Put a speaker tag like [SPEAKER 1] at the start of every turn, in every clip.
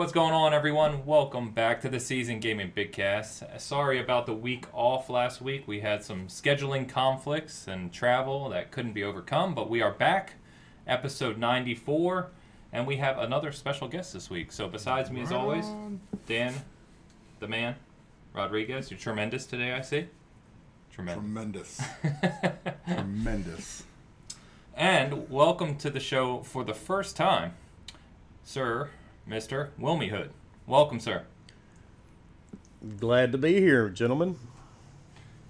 [SPEAKER 1] What's going on, everyone? Welcome back to the Seasoned Gaming Bigcast. Sorry about the week off last week. We had some scheduling conflicts and travel that couldn't be overcome, but we are back, episode 94, and we have another special guest this week. So, besides me, as always, Dan, the man, Rodriguez. You're tremendous today, I see.
[SPEAKER 2] Tremendous. Tremendous.
[SPEAKER 1] And welcome to the show for the first time, Sir Mr. Wilmy Hood. Welcome, sir.
[SPEAKER 3] Glad to be here, gentlemen.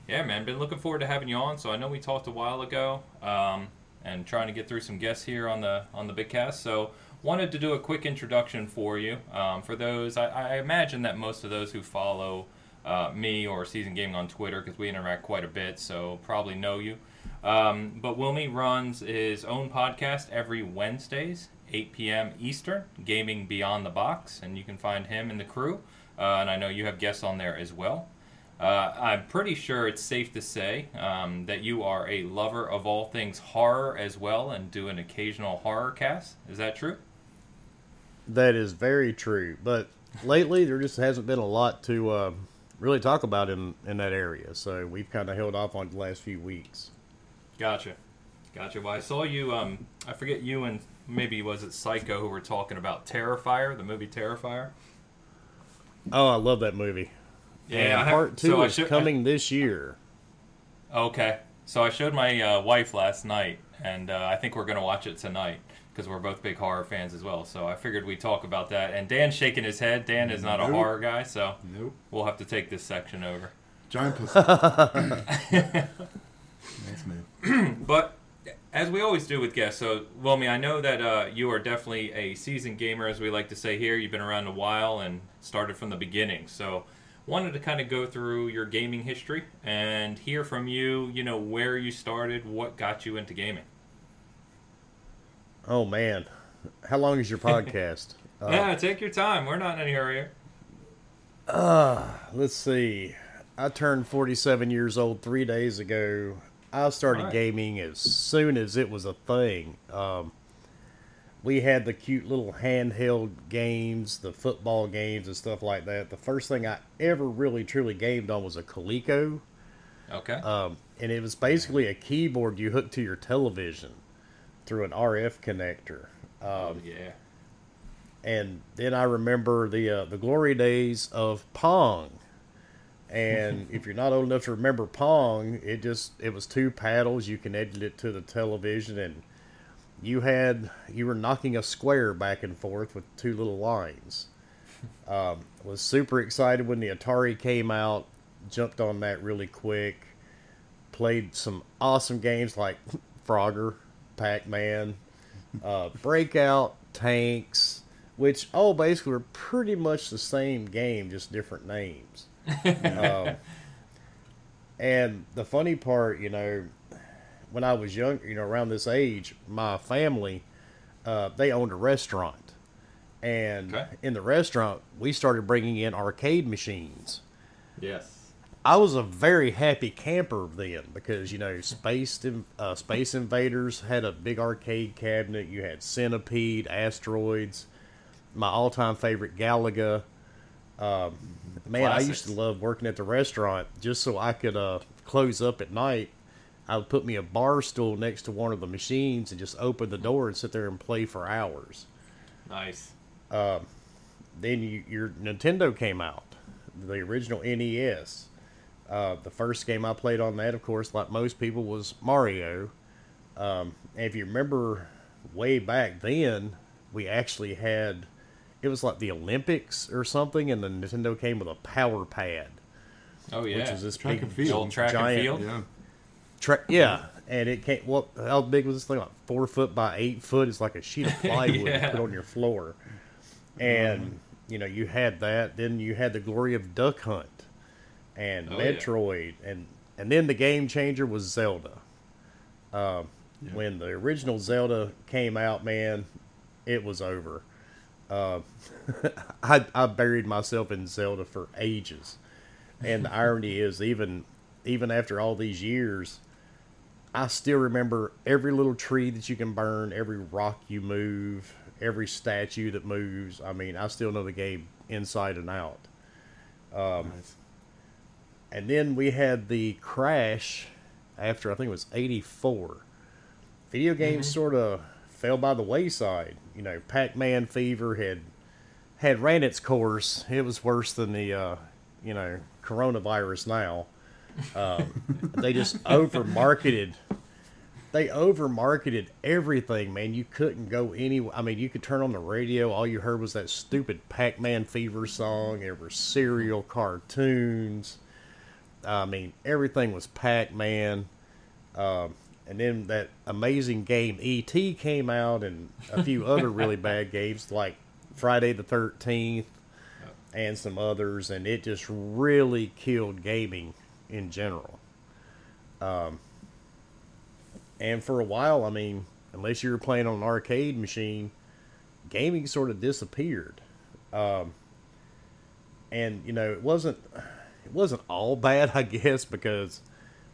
[SPEAKER 1] Yeah, man. Been looking forward to having you on. So I know we talked a while ago, um, and trying to get through some guests here on the on the big cast. So wanted to do a quick introduction for you. Um, for those, I, I imagine that most of those who follow uh, me or Seasoned Gaming on Twitter, because we interact quite a bit, so probably know you. Um, but Wilmy runs his own podcast every Wednesdays, 8 p.m. Eastern, Gaming Beyond the Box, and you can find him and the crew. Uh, and I know you have guests on there as well. Uh, I'm pretty sure it's safe to say um, that you are a lover of all things horror as well and do an occasional horror cast. Is that true?
[SPEAKER 3] That is very true. But lately, there just hasn't been a lot to uh, really talk about in, in that area. So we've kind of held off on the last few weeks.
[SPEAKER 1] Gotcha. Gotcha. Well, I saw you, um, I forget you and maybe was it Psycho who were talking about Terrifier, the movie Terrifier?
[SPEAKER 3] Oh, I love that movie.
[SPEAKER 1] Yeah,
[SPEAKER 3] and part two
[SPEAKER 1] so
[SPEAKER 3] is
[SPEAKER 1] should-
[SPEAKER 3] coming this year.
[SPEAKER 1] Okay. So I showed my uh, wife last night, and uh, I think we're going to watch it tonight because we're both big horror fans as well. So I figured we'd talk about that. And Dan's shaking his head. Dan is not a horror guy, so
[SPEAKER 2] Nope.
[SPEAKER 1] we'll have to take this section over.
[SPEAKER 2] Giant pussy. That's me.
[SPEAKER 1] But as we always do with guests, so Wilmy, I know that uh, you are definitely a seasoned gamer, as we like to say here. You've been around a while and started from the beginning. So wanted to kind of go through your gaming history and hear from you. You know where you started, what got you into gaming.
[SPEAKER 3] Oh, man. How long is your podcast? Uh,
[SPEAKER 1] yeah, take your time. We're not in any hurry. here.
[SPEAKER 3] let's see. I turned 47 years old three days ago. I started
[SPEAKER 1] Alright.
[SPEAKER 3] gaming as soon as it was a thing. Um, we had the cute little handheld games, the football games, and stuff like that. The first thing I ever really truly gamed on was a Coleco.
[SPEAKER 1] Okay.
[SPEAKER 3] Um, and it was basically a keyboard you hooked to your television through an RF connector.
[SPEAKER 1] oh
[SPEAKER 3] Um,
[SPEAKER 1] yeah.
[SPEAKER 3] and then I remember the uh, the glory days of Pong. And if you're not old enough to remember Pong, it just it was two paddles. You connected it to the television, and you had you were knocking a square back and forth with two little lines. Um, was super excited when the Atari came out. Jumped on that really quick. Played some awesome games like Frogger, Pac Man, uh, Breakout, Tanks, which all basically were pretty much the same game, just different names. Um, and the funny part, you know, when I was young, you know, around this age, my family, uh, they owned a restaurant. And
[SPEAKER 1] Okay.
[SPEAKER 3] in the restaurant, we started bringing in arcade machines.
[SPEAKER 1] Yes.
[SPEAKER 3] I was a very happy camper then because you know Space uh, Space Invaders had a big arcade cabinet. You had Centipede, Asteroids, my all-time favorite Galaga. Um, man, I used to love working at the restaurant just so I could uh, close up at night. I would put me a bar stool next to one of the machines and just open the door and sit there and play for hours
[SPEAKER 1] Nice.
[SPEAKER 3] then you, your Nintendo came out, the original NES. Uh, the first game I played on that, of course, like most people, was Mario. Um, if you remember way back then, we actually had it was like the Olympics or something, and the Nintendo came with a power pad,
[SPEAKER 1] Oh yeah.
[SPEAKER 3] which was this
[SPEAKER 2] Track
[SPEAKER 3] big
[SPEAKER 2] and field.
[SPEAKER 1] The old track
[SPEAKER 3] giant
[SPEAKER 1] and field.
[SPEAKER 2] Yeah.
[SPEAKER 3] Tra- yeah, and it came. What? How big was this thing? Like four foot by eight foot. It's like a sheet of plywood you
[SPEAKER 1] Yeah.
[SPEAKER 3] put on your floor. And you know, you had that. Then you had the glory of Duck Hunt and
[SPEAKER 1] Oh, yeah.
[SPEAKER 3] Metroid, and and then the game changer was Zelda. Um,
[SPEAKER 2] Yeah.
[SPEAKER 3] When the original Zelda came out, man, it was over. Uh, I I buried myself in Zelda for ages, and the irony is, even even after all these years, I still remember every little tree that you can burn, every rock you move, every statue that moves. I mean, I still know the game inside and out. Um, nice. And then we had the crash after I think it was '84. Video games mm-hmm. sort of fell by the wayside. You know, Pac-Man fever had had ran its course. It was worse than the uh, you know coronavirus now. Um, they just over marketed they over marketed everything, man. You couldn't go any. I mean, you could turn on the radio. All you heard was that stupid Pac-Man Fever song. There were cereal cartoons. I mean, everything was Pac-Man. Um, and then that amazing game E.T. came out, and a few other really bad games like Friday the Thirteenth, and some others, and it just really killed gaming in general. Um, and for a while, I mean, unless you were playing on an arcade machine, gaming sort of disappeared. Um, and you know, it wasn't it wasn't all bad, I guess, because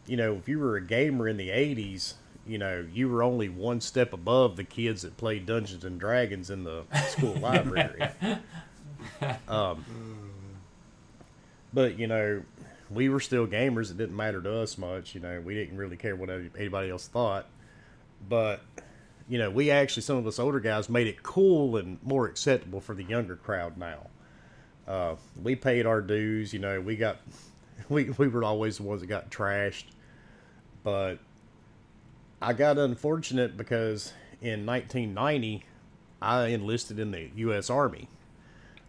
[SPEAKER 3] you know, if you were a gamer in the '80s, you know, you were only one step above the kids that played Dungeons and Dragons in the school library. Um, but you know, we were still gamers. It didn't matter to us much. You know, we didn't really care what anybody else thought. But you know, we actually some of us older guys made it cool and more acceptable for the younger crowd now. Uh, we paid our dues. You know, we got we we were always the ones that got trashed. But I got unfortunate because in 1990 I enlisted in the U.S. Army,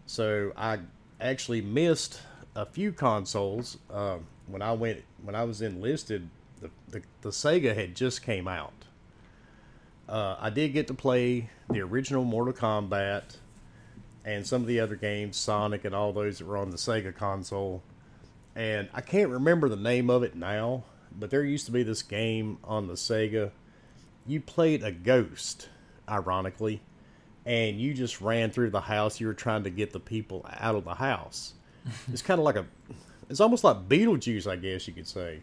[SPEAKER 3] so I actually missed a few consoles. Uh, when I went when I was enlisted, the, the, the Sega had just came out. Uh, I did get to play the original Mortal Kombat and some of the other games, Sonic and all those that were on the Sega console. And I can't remember the name of it now, but there used to be this game on the Sega. You played a ghost, ironically, and you just ran through the house. You were trying to get the people out of the house. it's kind of like a, it's almost like Beetlejuice, I guess you could say.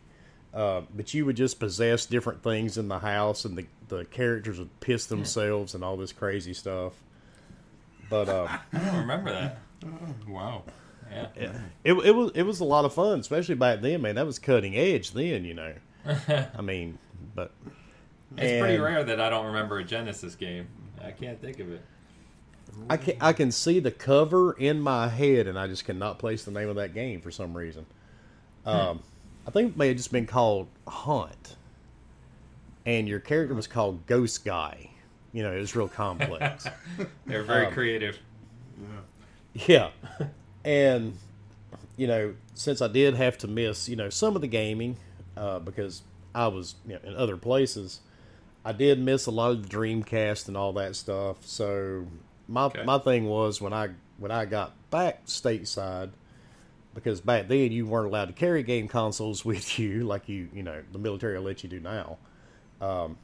[SPEAKER 3] Uh, but you would just possess different things in the house, and the the characters would piss themselves and all this crazy stuff. But uh,
[SPEAKER 1] I don't remember that.
[SPEAKER 2] wow.
[SPEAKER 1] Yeah. yeah.
[SPEAKER 3] It, it was it was a lot of fun, especially back then, man. That was cutting edge then, you know. I mean, but
[SPEAKER 1] it's and, pretty rare that I don't remember a Genesis game. I can't think of it.
[SPEAKER 3] I can I can see the cover in my head, and I just cannot place the name of that game for some reason. Hmm. Um, I think it may have just been called Hunt, and your character was called Ghost Guy. You know, it was real complex.
[SPEAKER 1] They're very um, creative.
[SPEAKER 3] Yeah. yeah, and you know, since I did have to miss, you know, some of the gaming uh, because I was you know, in other places, I did miss a lot of the Dreamcast and all that stuff. So my okay. my thing was when I when I got back stateside, because back then you weren't allowed to carry game consoles with you like you you know the military will let you do now. Um,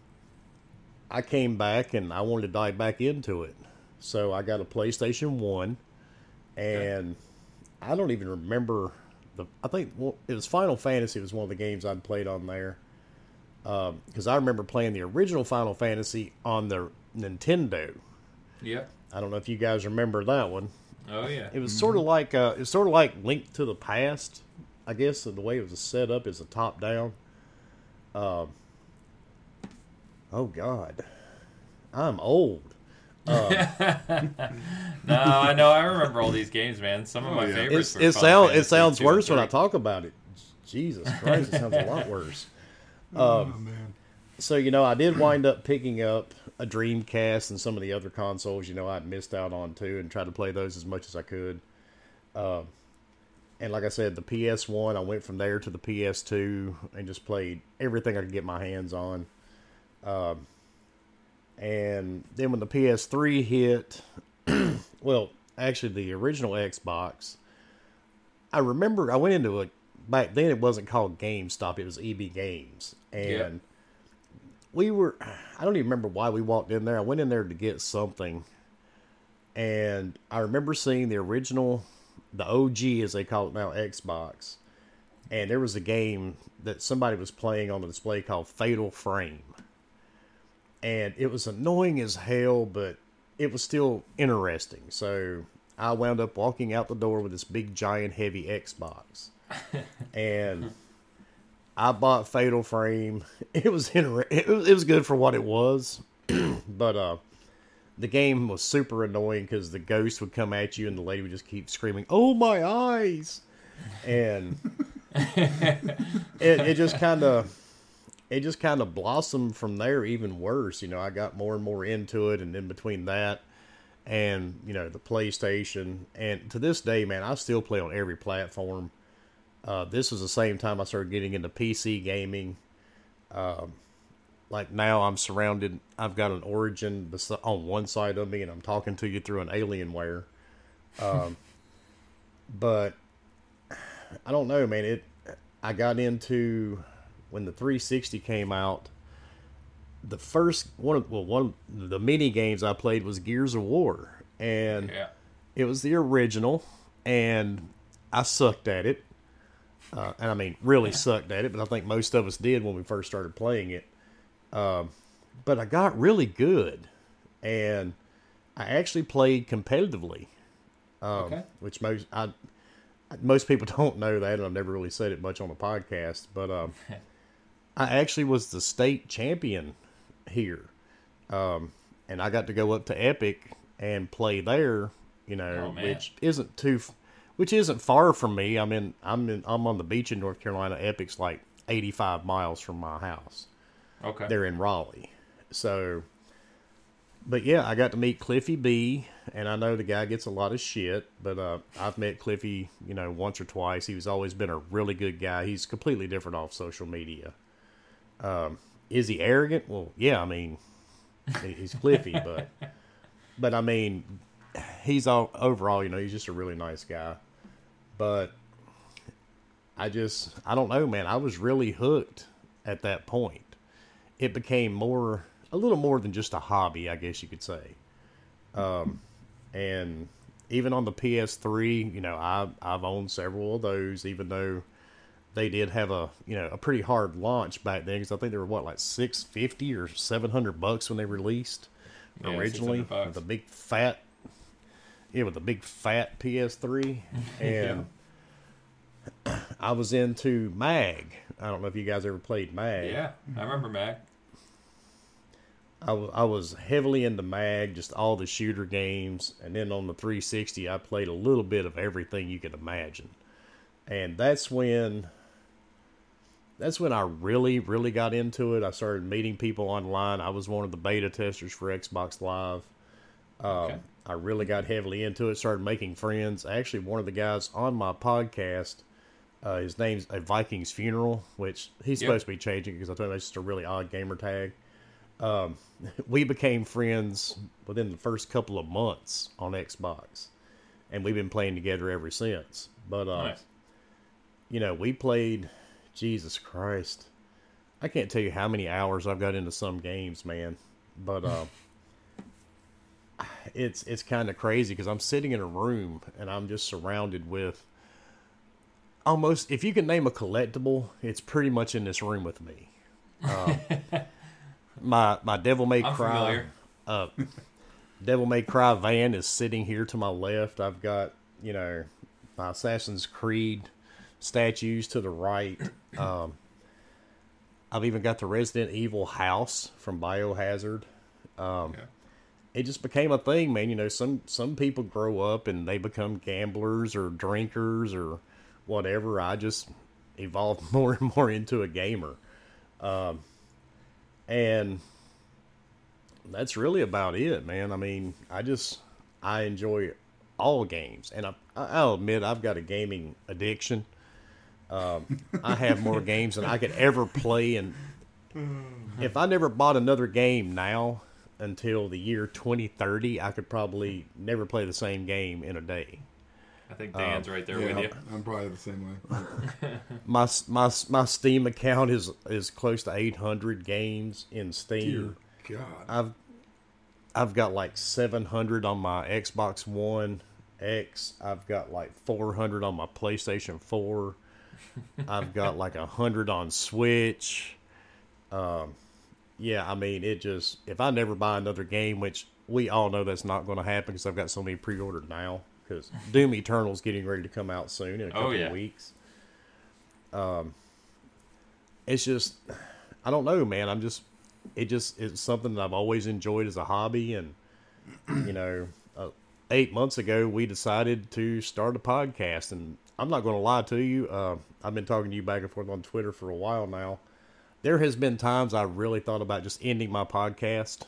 [SPEAKER 3] I came back and I wanted to dive back into it, so I got a PlayStation One, and okay. I don't even remember the. I think well, it was Final Fantasy was one of the games I'd played on there, because um, I remember playing the original Final Fantasy on the Nintendo.
[SPEAKER 1] Yeah.
[SPEAKER 3] I don't know if you guys remember that one.
[SPEAKER 1] Oh yeah.
[SPEAKER 3] It was mm-hmm. sort of like uh, it's sort of like Link to the Past, I guess. The way it was set up is a top down. Uh, oh God, I'm old.
[SPEAKER 1] Uh, no, I know. I remember all these games, man. Some of oh, my yeah. favorites.
[SPEAKER 3] it sounds it sounds worse when I talk about it. Jesus Christ, it sounds a lot worse. Oh, um, oh man. So you know, I did wind up picking up a Dreamcast and some of the other consoles, you know, I'd missed out on too, and tried to play those as much as I could. Uh, and like I said, the PS1, I went from there to the PS2 and just played everything I could get my hands on. Um, and then when the PS3 hit, well, actually the original Xbox, I remember I went into a back then it wasn't called GameStop, it was EB Games, and we were I don't even remember why we walked in there. I went in there to get something. And I remember seeing the original the OG as they call it now Xbox. And there was a game that somebody was playing on the display called Fatal Frame. And it was annoying as hell, but it was still interesting. So I wound up walking out the door with this big, giant, heavy Xbox, and I bought Fatal Frame. It was inter- it was, it was good for what it was, but uh, the game was super annoying because the ghost would come at you and the lady would just keep screaming, "Oh my eyes!" and it, it just kind of it just kind of blossomed from there even worse you know i got more and more into it and in between that and you know the playstation. And to this day man i still play on every platform. Uh, this was the same time i started getting into pc gaming. Um, like now i'm surrounded i've got an origin on one side of me and i'm talking to you through an alienware. Um, but i don't know man it i got into when the 360 came out, the first one of well one of the mini games I played was Gears of War, and yeah. it was the original, and I sucked at it, uh, and I mean really sucked at it, but I think most of us did when we first started playing it. Um, but I got really good, and I actually played competitively, um, okay. which most I most people don't know that, and I've never really said it much on the podcast, but. Um, I actually was the state champion here, um, and I got to go up to Epic and play there. You know, oh, which isn't too, which isn't far from me. I'm in, I'm in, I'm on the beach in North Carolina. Epic's like 85 miles from my house.
[SPEAKER 1] Okay,
[SPEAKER 3] they're in Raleigh, so. But yeah, I got to meet Cliffy B, and I know the guy gets a lot of shit, but uh, I've met Cliffy, you know, once or twice. He's always been a really good guy. He's completely different off social media. Um, is he arrogant? Well, yeah. I mean, he's Cliffy, but but I mean, he's all overall. You know, he's just a really nice guy. But I just, I don't know, man. I was really hooked at that point. It became more, a little more than just a hobby, I guess you could say. Um, and even on the PS3, you know, I I've owned several of those, even though they did have a you know a pretty hard launch back then because I think they were what like six fifty or seven hundred bucks when they released yeah, originally with a big fat yeah with a big fat PS3 and I was into Mag. I don't know if you guys ever played Mag.
[SPEAKER 1] Yeah, I remember Mag.
[SPEAKER 3] I was, I was heavily into Mag, just all the shooter games, and then on the 360, I played a little bit of everything you could imagine. And that's when that's when I really, really got into it. I started meeting people online. I was one of the beta testers for Xbox Live. Um, okay. I really got heavily into it. Started making friends. Actually, one of the guys on my podcast, uh, his name's a Vikings Funeral, which he's yep. supposed to be changing because I told him it's just a really odd gamer tag. Um, we became friends within the first couple of months on Xbox, and we've been playing together ever since. But uh, nice. you know, we played Jesus Christ. I can't tell you how many hours I've got into some games, man. But uh, it's it's kind of crazy because I'm sitting in a room and I'm just surrounded with almost if you can name a collectible, it's pretty much in this room with me. Uh, my my Devil May I'm Cry, uh, Devil May Cry van is sitting here to my left. I've got you know my Assassin's Creed statues to the right. Um, I've even got the Resident Evil house from Biohazard. Um, yeah. It just became a thing, man. You know, some some people grow up and they become gamblers or drinkers or whatever. I just evolved more and more into a gamer, um, and that's really about it, man. I mean, I just I enjoy all games, and I, I'll admit I've got a gaming addiction. Um, I have more games than I could ever play, and if I never bought another game now until the year 2030, I could probably never play the same game in a day.
[SPEAKER 1] I think Dan's um, right there yeah, with you.
[SPEAKER 2] I'm probably the same way.
[SPEAKER 3] my my my Steam account is is close to 800 games in Steam.
[SPEAKER 2] Dear God,
[SPEAKER 3] I've I've got like 700 on my Xbox One X. I've got like 400 on my PlayStation 4. I've got like a hundred on Switch. Um, yeah, I mean, it just if I never buy another game, which we all know that's not going to happen because I've got so many pre-ordered now. Because Doom Eternal's getting ready to come out soon in a
[SPEAKER 1] Oh,
[SPEAKER 3] couple
[SPEAKER 1] yeah.
[SPEAKER 3] of weeks. Um, it's just, I don't know, man. I'm just, it just it's something that I've always enjoyed as a hobby, and you know, uh, eight months ago we decided to start a podcast, and I'm not going to lie to you. Uh, I've been talking to you back and forth on Twitter for a while now. There has been times I really thought about just ending my podcast,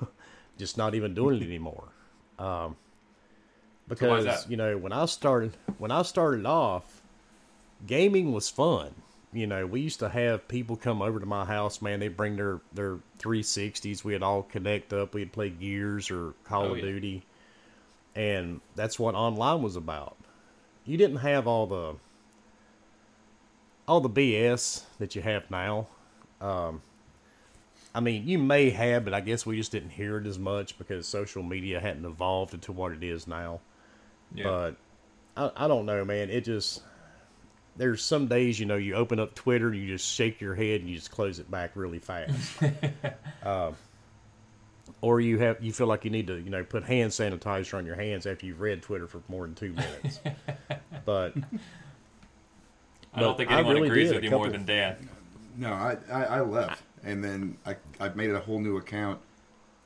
[SPEAKER 3] just not even doing it anymore. Um,
[SPEAKER 1] So why is
[SPEAKER 3] because you know when I started when I started off, gaming was fun. You know, we used to have people come over to my house, man. They bring their their 360s. We'd all connect up. We'd play Gears or Call
[SPEAKER 1] Oh,
[SPEAKER 3] of
[SPEAKER 1] yeah.
[SPEAKER 3] Duty, and that's what online was about. You didn't have all the all the BS that you have now. Um, I mean, you may have, but I guess we just didn't hear it as much because social media hadn't evolved into what it is now.
[SPEAKER 1] Yeah.
[SPEAKER 3] But I, I don't know, man. It just there's some days you know you open up Twitter and you just shake your head and you just close it back really fast. um, or you have you feel like you need to you know put hand sanitizer on your hands after you've read Twitter for more than two minutes. but
[SPEAKER 1] I don't think anyone
[SPEAKER 3] really
[SPEAKER 1] agrees
[SPEAKER 3] did
[SPEAKER 1] with you more than Dan.
[SPEAKER 2] No, I, I, I left, and then I I made a whole new account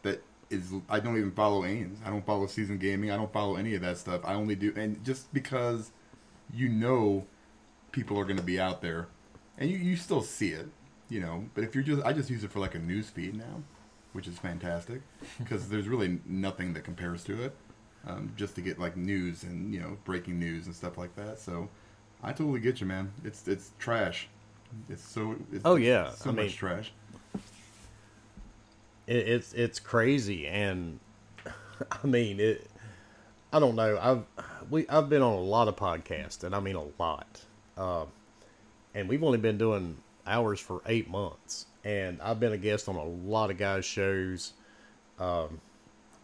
[SPEAKER 2] that is I don't even follow Ains. I don't follow Seasoned Gaming. I don't follow any of that stuff. I only do, and just because you know people are going to be out there, and you, you still see it, you know. But if you're just, I just use it for like a news feed now, which is fantastic because there's really nothing that compares to it. Um, just to get like news and you know breaking news and stuff like that. So I totally get you, man. It's it's trash. It's so. It's
[SPEAKER 3] Oh, yeah.
[SPEAKER 2] so
[SPEAKER 3] I
[SPEAKER 2] much
[SPEAKER 3] mean-
[SPEAKER 2] trash.
[SPEAKER 3] it, it's it's crazy and I mean it. I don't know. I've we I've been on a lot of podcasts, and I mean a lot. Um, and we've only been doing hours for eight months, and I've been a guest on a lot of guys' shows. Um,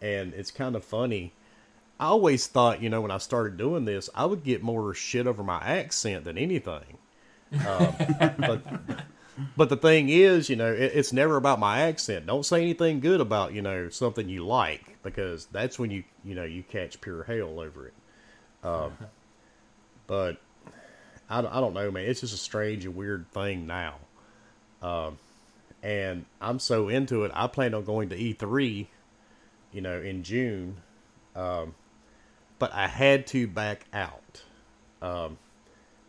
[SPEAKER 3] and it's kind of funny. I always thought, you know, when I started doing this, I would get more shit over my accent than anything. Um, but but the thing is, you know, it, it's never about my accent. Don't say anything good about, you know, something you like because that's when you, you know, you catch pure hell over it. Um, but I, don't- I don't know, man. It's just a strange and weird thing now. Um, and I'm so into it. I plan on going to E3, you know, in June. Um, but I had to back out. Um,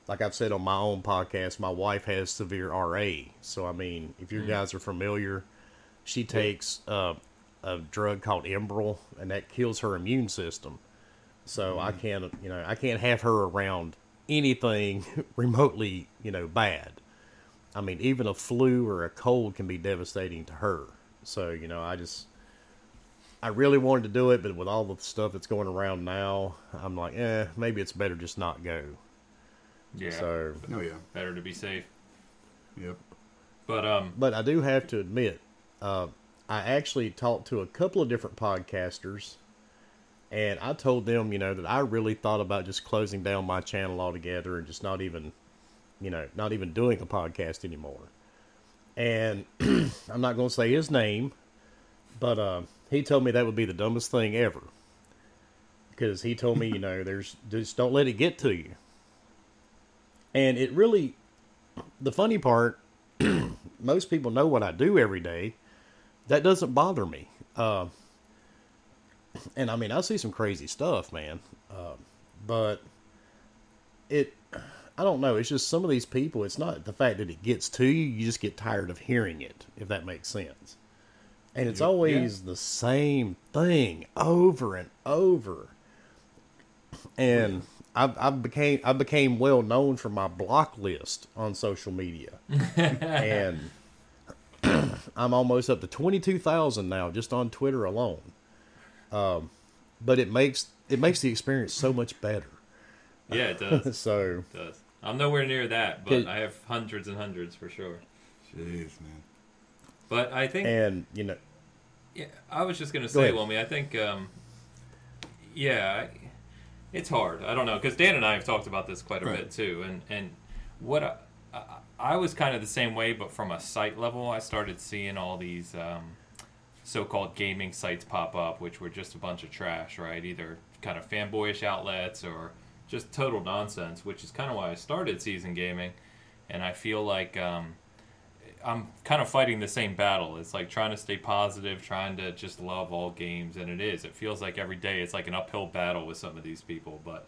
[SPEAKER 3] like I've said on my own podcast, my wife has severe RA. So I mean, if you guys are familiar, she takes uh, a drug called Enbrel, and that kills her immune system. So I can't, you know, I can't have her around anything remotely, you know, bad. I mean, even a flu or a cold can be devastating to her. So you know, I just. I really wanted to do it, but with all the stuff that's going around now, I'm like, eh, maybe it's better just not go.
[SPEAKER 1] Yeah.
[SPEAKER 3] So,
[SPEAKER 2] Oh yeah.
[SPEAKER 1] Better to be safe.
[SPEAKER 2] Yep.
[SPEAKER 1] But um,
[SPEAKER 3] but I do have to admit, uh, I actually talked to a couple of different podcasters, and I told them, you know, that I really thought about just closing down my channel altogether and just not even, you know, not even doing a podcast anymore. And I'm not going to say his name, but uh, he told me that would be the dumbest thing ever. Because he told me, you know, there's just don't let it get to you. And it really, the funny part most people know what I do every day. That doesn't bother me. Uh, and I mean, I see some crazy stuff, man. Uh, but it, I don't know. It's just some of these people. It's not the fact that it gets to you. You just get tired of hearing it, if that makes sense. And it's always the same thing over and over. And I, I became I became well known for my block list on social media and I'm almost up to twenty two thousand now just on Twitter alone. Um, but it makes it makes the experience so much better.
[SPEAKER 1] yeah, it does.
[SPEAKER 3] So
[SPEAKER 1] it does. I'm nowhere near that, but
[SPEAKER 3] Good.
[SPEAKER 1] I have hundreds and hundreds for sure.
[SPEAKER 2] Jeez, man.
[SPEAKER 1] But I think
[SPEAKER 3] and you know
[SPEAKER 1] Yeah, I was just gonna say,
[SPEAKER 3] ahead.
[SPEAKER 1] Wilmy. I think, um, yeah, I- it's hard. I don't know because Dan and I have talked about this quite a
[SPEAKER 2] Right.
[SPEAKER 1] bit too, and and what I, I, I was kind of the same way, but from a site level, I started seeing all these um, so-called gaming sites pop up, which were just a bunch of trash, right? Either kind of fanboyish outlets or just total nonsense, which is kind of why I started seasoned gaming. And I feel like um, I'm kind of fighting the same battle. It's like trying to stay positive, trying to just love all games, and it is. It feels like every day it's like an uphill battle with some of these people, but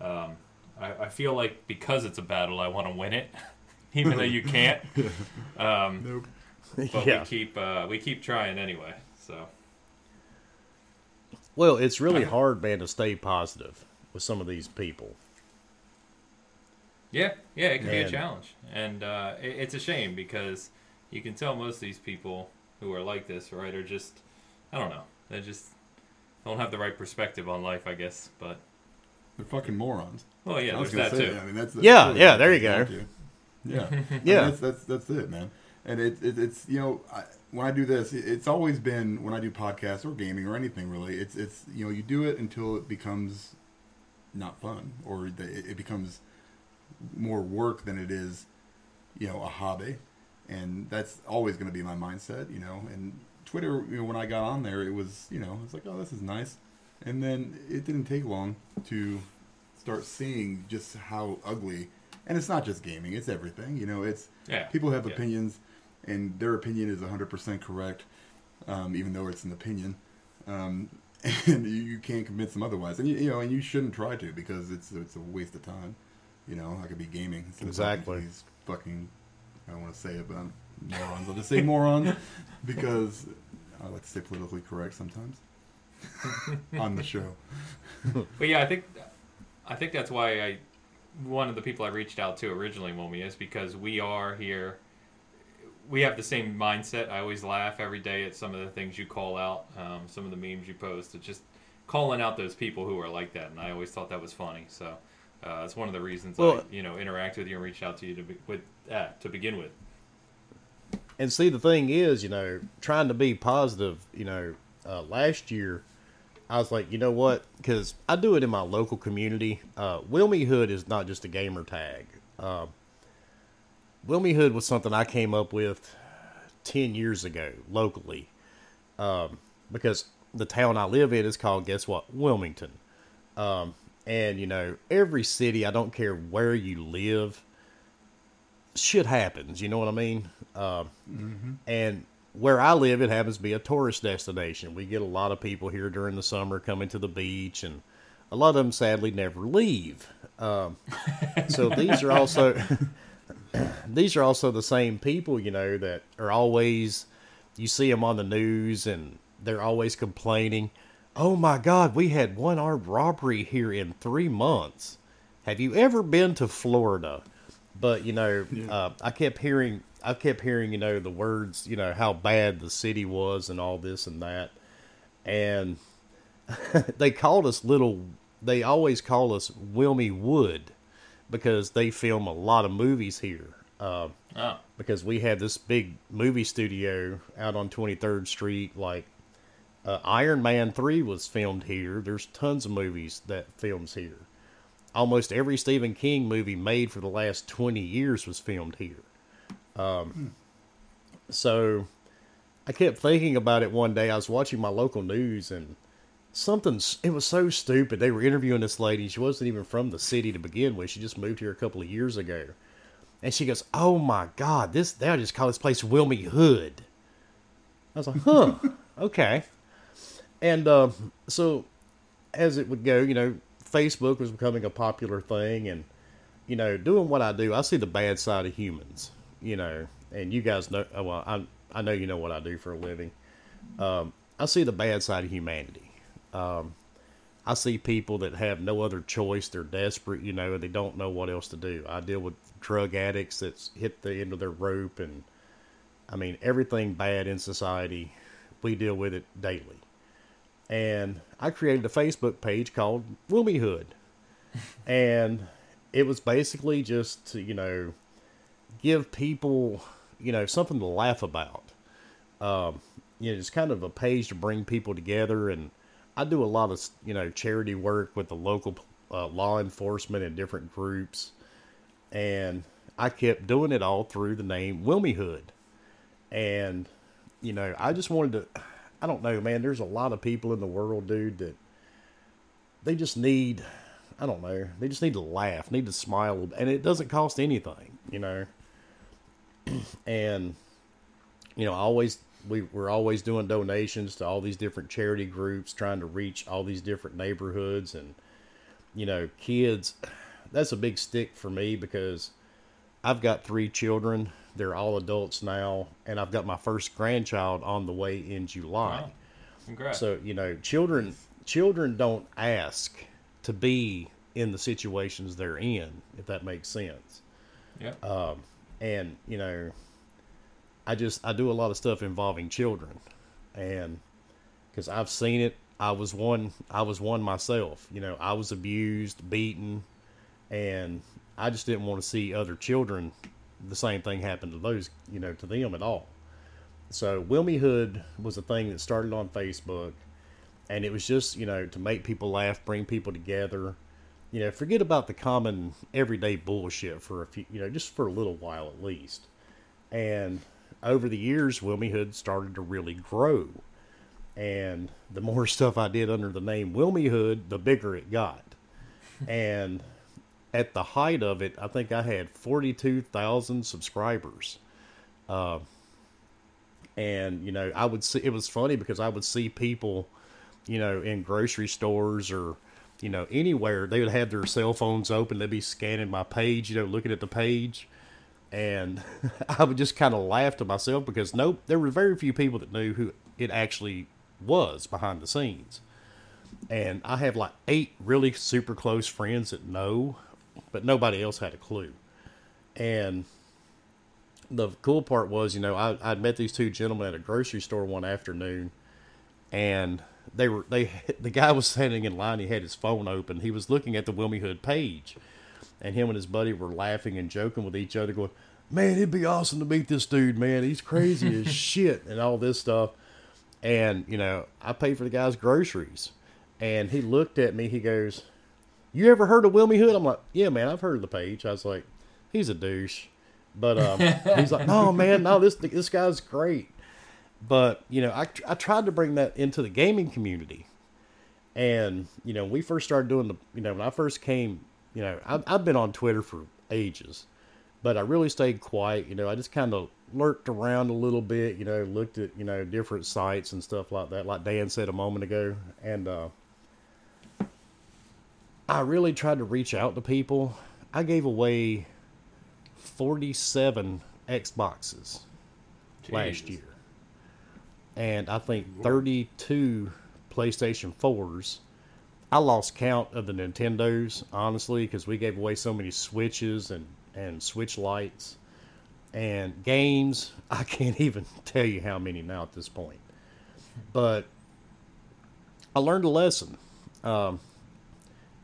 [SPEAKER 1] um, I, I feel like because it's a battle, I want to win it, even though you can't. Um,
[SPEAKER 2] Nope.
[SPEAKER 1] but
[SPEAKER 3] yeah.
[SPEAKER 1] we keep uh, we keep trying anyway. So
[SPEAKER 3] Well, it's really hard, man, to stay positive with some of these people.
[SPEAKER 1] yeah, yeah, it can be a challenge, and uh, it, it's a shame because you can tell most of these people who are like this, right, are just I don't know, they just don't have the right perspective on life, I guess. But
[SPEAKER 2] They're fucking morons.
[SPEAKER 1] well, yeah,
[SPEAKER 2] I was
[SPEAKER 1] there's
[SPEAKER 2] gonna
[SPEAKER 1] that
[SPEAKER 2] say,
[SPEAKER 1] too.
[SPEAKER 2] I mean, that's, that's
[SPEAKER 3] Yeah, yeah, there you go.
[SPEAKER 2] down to. Yeah, I mean,
[SPEAKER 3] Yeah.
[SPEAKER 2] that's, that's that's it, man. And it, it it's you know I, when I do this, it, it's always been when I do podcasts or gaming or anything really. It's it's you know you do it until it becomes not fun or the, it, it becomes more work than it is, you know, a hobby, and that's always going to be my mindset, you know. And Twitter, you know, when I got on there, it was you know it's like oh this is nice, and then it didn't take long to start seeing just how ugly and it's not just gaming it's everything you know it's
[SPEAKER 1] Yeah,
[SPEAKER 2] people have
[SPEAKER 1] yeah.
[SPEAKER 2] opinions and their opinion is 100% correct um, even though it's an opinion um, and you, you can't convince them otherwise and you, you know and you shouldn't try to because it's it's a waste of time you know i could be gaming instead of talking
[SPEAKER 3] Exactly.
[SPEAKER 2] these fucking i don't want to say it but I'm morons i'll just say morons because i like to stay politically correct sometimes on the show
[SPEAKER 1] But yeah, I think I think that's why I one of the people I reached out to originally, Momi, is because we are here. We have the same mindset. I always laugh every day at some of the things you call out, um, some of the memes you post. It's just calling out those people who are like that, and I always thought that was funny. So uh, it's one of the reasons I, you know, interact with you and reach out to you to be, with uh, to begin with.
[SPEAKER 3] And see, the thing is, you know, trying to be positive, you know, uh, last year, I was like, you know what? Because I do it in my local community. Uh, Wilmy Hood is not just a gamer tag. Uh, Wilmy Hood was something I came up with 10 years ago locally. Um, because the town I live in is called, guess what? Wilmington. Um, and, you know, every city, I don't care where you live, shit happens. You know what I mean? Um, and where I live, it happens to be a tourist destination. We get a lot of people here during the summer coming to the beach, and a lot of them sadly never leave. Um, so these are also these are also the same people, you know, that are always you see them on the news, and they're always complaining. Oh my God, we had one armed robbery here in three months. Have you ever been to Florida? But you know, uh, I kept hearing, I kept hearing, you know, the words, you know, how bad the city was and all this and that, and they called us little. They always call us Wilmy Wood because they film a lot of movies here. Uh,
[SPEAKER 1] Oh,
[SPEAKER 3] because we had this big movie studio out on 23rd Street. Like uh, Iron Man 3 was filmed here. There's tons of movies that films here. Almost every Stephen King movie made for the last 20 years was filmed here. Um, So I kept thinking about it one day. I was watching my local news and something, it was so stupid. They were interviewing this lady. She wasn't even from the city to begin with. She just moved here a couple of years ago. And she goes, "Oh my God, this they'll just call this place Wilmy Hood." I was like, "Huh, okay." And uh, so, as it would go, you know, Facebook was becoming a popular thing, and you know, doing what I do, I see the bad side of humans. You know, and you guys know. uh, Well, I I know you know what I do for a living. Um, I see the bad side of humanity. Um, I see people that have no other choice. They're desperate, you know, and they don't know what else to do. I deal with drug addicts that's hit the end of their rope, and I mean everything bad in society. We deal with it daily. And I created a Facebook page called Wilmy Hood, and it was basically just to you know give people you know something to laugh about. Um, you know, it's kind of a page to bring people together and I do a lot of you know charity work with the local uh, law enforcement and different groups, and I kept doing it all through the name Wilmy Hood, and you know I just wanted to. I don't know, man. There's a lot of people in the world, dude, that they just need, I don't know, they just need to laugh, need to smile, and it doesn't cost anything, you know. and you know, I always we we're always doing donations to all these different charity groups, trying to reach all these different neighborhoods, and you know, kids. That's a big stick for me because I've got three children. They're all adults now, and I've got my first grandchild on the way in July.
[SPEAKER 1] Wow. Congrats.
[SPEAKER 3] So you know, children children don't ask to be in the situations they're in, if that makes sense.
[SPEAKER 1] yeah.
[SPEAKER 3] Um, and you know, I just I do a lot of stuff involving children, and because I've seen it, I was one I was one myself. You know, I was abused, beaten, and I just didn't want to see other children the same thing happen to those you know to them at all. So Wilmy Hood was a thing that started on Facebook, and it was just you know to make people laugh, bring people together. You know, forget about the common everyday bullshit for a few, you know, just for a little while at least. And over the years, Wilmy Hood started to really grow. And the more stuff I did under the name Wilmy Hood, the bigger it got. and at the height of it, I think I had 42,000 subscribers. Uh, and, you know, I would see, it was funny because I would see people, you know, in grocery stores or, you know, anywhere, they would have their cell phones open. They'd be scanning my page, you know, looking at the page. And I would just kind of laugh to myself because no, there were very few people that knew who it actually was behind the scenes. And I have like eight really super close friends that know, but nobody else had a clue. And the cool part was, you know, I I'd met these two gentlemen at a grocery store one afternoon, and they were they the guy was standing in line. He had his phone open. He was looking at the Wilmy Hood page, and him and his buddy were laughing and joking with each other, going, "Man, it'd be awesome to meet this dude. Man, he's crazy as shit," and all this stuff. And you know, I paid for the guy's groceries, and he looked at me. He goes, "You ever heard of Wilmy Hood?" I'm like, "Yeah, man, I've heard of the page." I was like, "He's a douche." But um, he's like, no, man, no, this this guy's great. But you know, I I tried to bring that into the gaming community, and you know, we first started doing the, you know, when I first came, you know, I've I've been on Twitter for ages, but I really stayed quiet. You know, I just kind of lurked around a little bit. You know, looked at you know different sites and stuff like that, like Dan said a moment ago, and uh, I really tried to reach out to people. I gave away 47 Xboxes last year. And I think 32 PlayStation 4s. I lost count of the Nintendos, honestly, because we gave away so many Switches and, and Switch lights. And games, I can't even tell you how many now at this point. But I learned a lesson. Um,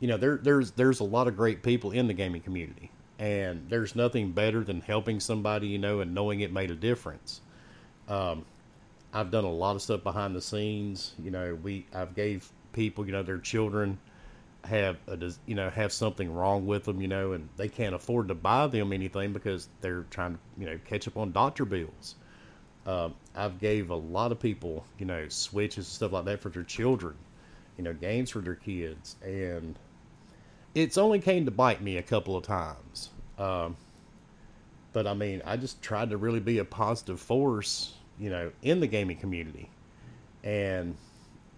[SPEAKER 3] you know, there, there's there's a lot of great people in the gaming community, and there's nothing better than helping somebody, you know, and knowing it made a difference. Um, I've done a lot of stuff behind the scenes. You know, we I've gave people, you know, their children have a you know have something wrong with them, you know, and they can't afford to buy them anything because they're trying to you know catch up on doctor bills. Um, I've gave a lot of people, you know, switches and stuff like that for their children, you know, games for their kids, and it's only came to bite me a couple of times. Um, but I mean, I just tried to really be a positive force, you know, in the gaming community, and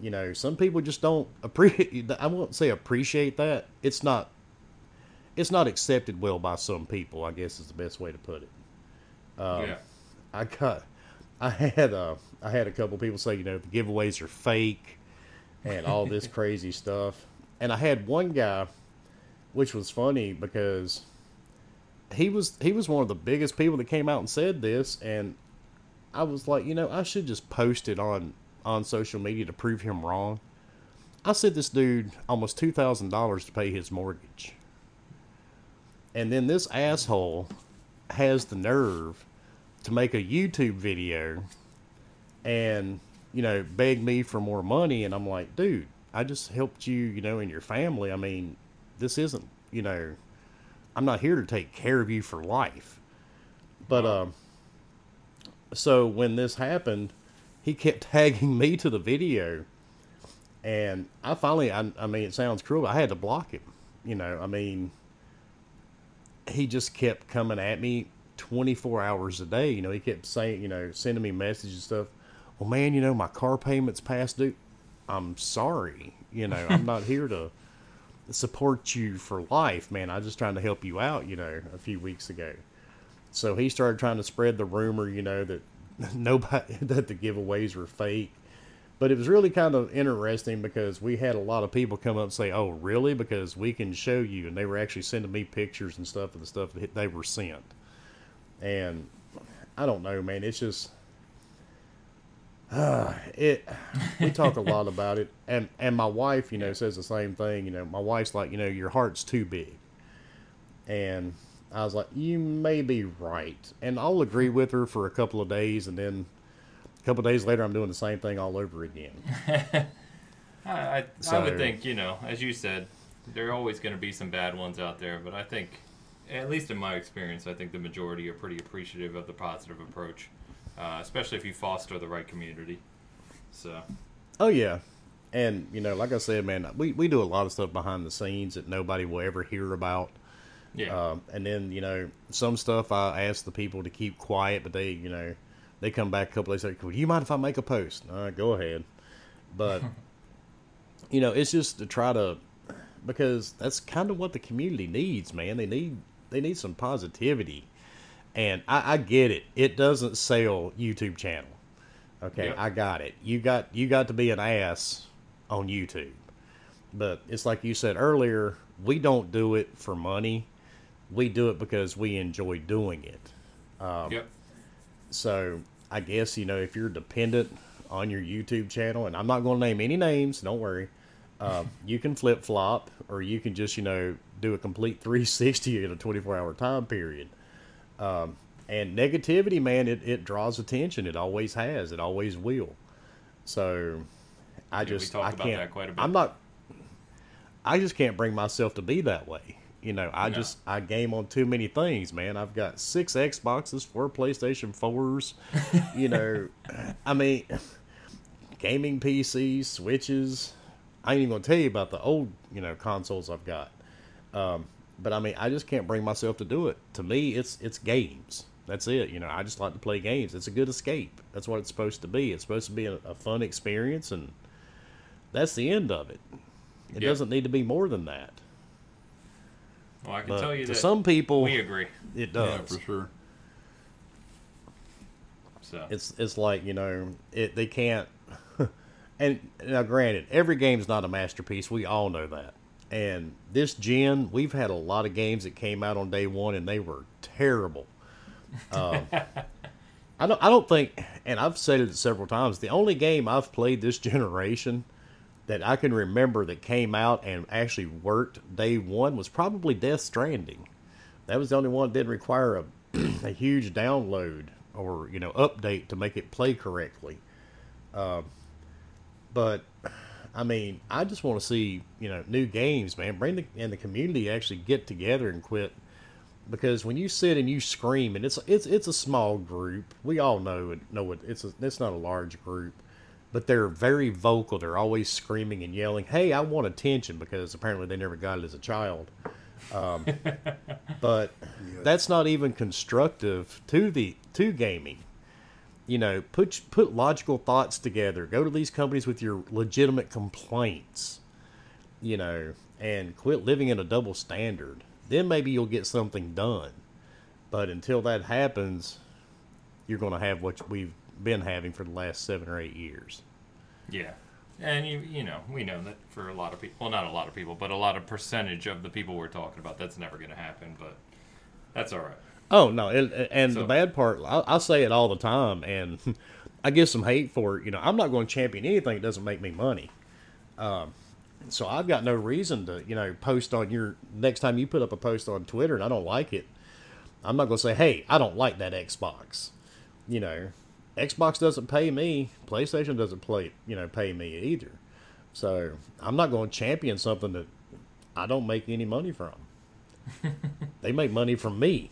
[SPEAKER 3] you know, some people just don't appreciate. I won't say appreciate that. It's not. It's not accepted well by some people. I guess is the best way to put it. Um,
[SPEAKER 1] yeah.
[SPEAKER 3] I got, I had uh, I had a couple people say, you know, the giveaways are fake, and all this crazy stuff. And I had one guy, which was funny because he was he was one of the biggest people that came out and said this, and I was like, you know, I should just post it on on social media to prove him wrong. I sent this dude almost two thousand dollars to pay his mortgage, and then this asshole has the nerve to make a YouTube video and you know beg me for more money. And I'm like dude I just helped you you know and your family. I mean this isn't you know I'm not here to take care of you for life. But um so when this happened he kept tagging me to the video, and I finally, I, I mean, it sounds cruel. I had to block him. You know, I mean, he just kept coming at me 24 hours a day. You know, he kept saying, you know, sending me messages and stuff. Well, man, you know, my car payment's past due. I'm sorry. You know, I'm not here to support you for life, man. I was just trying to help you out, you know, a few weeks ago. So he started trying to spread the rumor, you know, that nobody that the giveaways were fake. But it was really kind of interesting because we had a lot of people come up and say, "Oh, really?" Because we can show you, and they were actually sending me pictures and stuff of the stuff that they were sent. And I don't know, man. It's just uh, it. We talk a lot about it, and and my wife, you know, says the same thing. You know, my wife's like, you know, your heart's too big, and I was like, you may be right, and I'll agree with her for a couple of days, and then a couple of days later, I'm doing the same thing all over again.
[SPEAKER 1] I, I, I would think, you know, as you said, there are always going to be some bad ones out there, but I think, at least in my experience, I think the majority are pretty appreciative of the positive approach, uh, especially if you foster the right community. So,
[SPEAKER 3] Oh yeah, and you know, like I said, man, we we do a lot of stuff behind the scenes that nobody will ever hear about.
[SPEAKER 1] Yeah.
[SPEAKER 3] Um, and then you know, some stuff I ask the people to keep quiet, but they, you know, they come back a couple days later. Do you mind if I make a post? All right, go ahead. But you know, it's just to try to because that's kind of what the community needs, man. They need they need some positivity, and I, I get it. It doesn't sell YouTube channel. Okay,
[SPEAKER 1] Yep.
[SPEAKER 3] I got it. You got you got to be an ass on YouTube. But it's like you said earlier, we don't do it for money. We do it because we enjoy doing it. Um,
[SPEAKER 1] yep.
[SPEAKER 3] So I guess you know if you're dependent on your YouTube channel, and I'm not going to name any names, don't worry. Uh, you can flip flop, or you can just you know do a complete 360 in a 24 hour time period. Um, and negativity, man, it, it draws attention. It always has. It always will. So I
[SPEAKER 1] we
[SPEAKER 3] just I
[SPEAKER 1] about
[SPEAKER 3] can't.
[SPEAKER 1] that quite a bit.
[SPEAKER 3] I'm not. I just can't bring myself to be that way. You know, I just I game on too many things, man. I've got six Xboxes, four PlayStation fours. you know, I mean, gaming PCs, Switches. I ain't even gonna tell you about the old, you know, consoles I've got. Um, but I mean, I just can't bring myself to do it. To me, it's it's games. That's it. You know, I just like to play games. It's a good escape. That's what it's supposed to be. It's supposed to be a, a fun experience, and that's the end of it. It
[SPEAKER 1] Yeah.
[SPEAKER 3] doesn't need to be more than that.
[SPEAKER 1] Well, I can
[SPEAKER 3] But
[SPEAKER 1] tell you
[SPEAKER 3] to
[SPEAKER 1] that
[SPEAKER 3] some people,
[SPEAKER 1] we agree.
[SPEAKER 3] it
[SPEAKER 2] Yeah,
[SPEAKER 3] does.
[SPEAKER 2] for sure.
[SPEAKER 1] So,
[SPEAKER 3] It's it's like you know it they can't. and now, granted, every game's not a masterpiece. We all know that. And this gen, we've had a lot of games that came out on day one and they were terrible. Um, I don't I don't think, and I've said it several times. The only game I've played this generation that I can remember that came out and actually worked day one was probably Death Stranding. That was the only one that didn't require a, a huge download or you know update to make it play correctly. Um, but I mean, I just want to see you know new games, man. Bring the and the community actually get together and quit because when you sit and you scream and it's it's it's a small group. We all know. Know it. It's a, it's not a large group, but they're very vocal. They're always screaming and yelling, "Hey, I want attention!" Because apparently they never got it as a child. Um, but that's not even constructive to the to gaming. You know, put put logical thoughts together. Go to these companies with your legitimate complaints. You know, and quit living in a double standard. Then maybe you'll get something done. But until that happens, you're going to have what we've been having for the last seven or eight years.
[SPEAKER 1] yeah. And you you know, we know that for a lot of people, well, not a lot of people, but a lot of percentage of the people we're talking about, that's never going to happen, but that's all right.
[SPEAKER 3] Oh no, it, and the bad part, I, I say it all the time, and I get some hate for it. You know, I'm not going to champion anything that doesn't make me money. Um, so I've got no reason to, you know, post on your next time you put up a post on Twitter and I don't like it. I'm not going to say, hey, I don't like that Xbox. You know, Xbox doesn't pay me. PlayStation doesn't play, you know, pay me either. So I'm not going to champion something that I don't make any money from. they make money from me.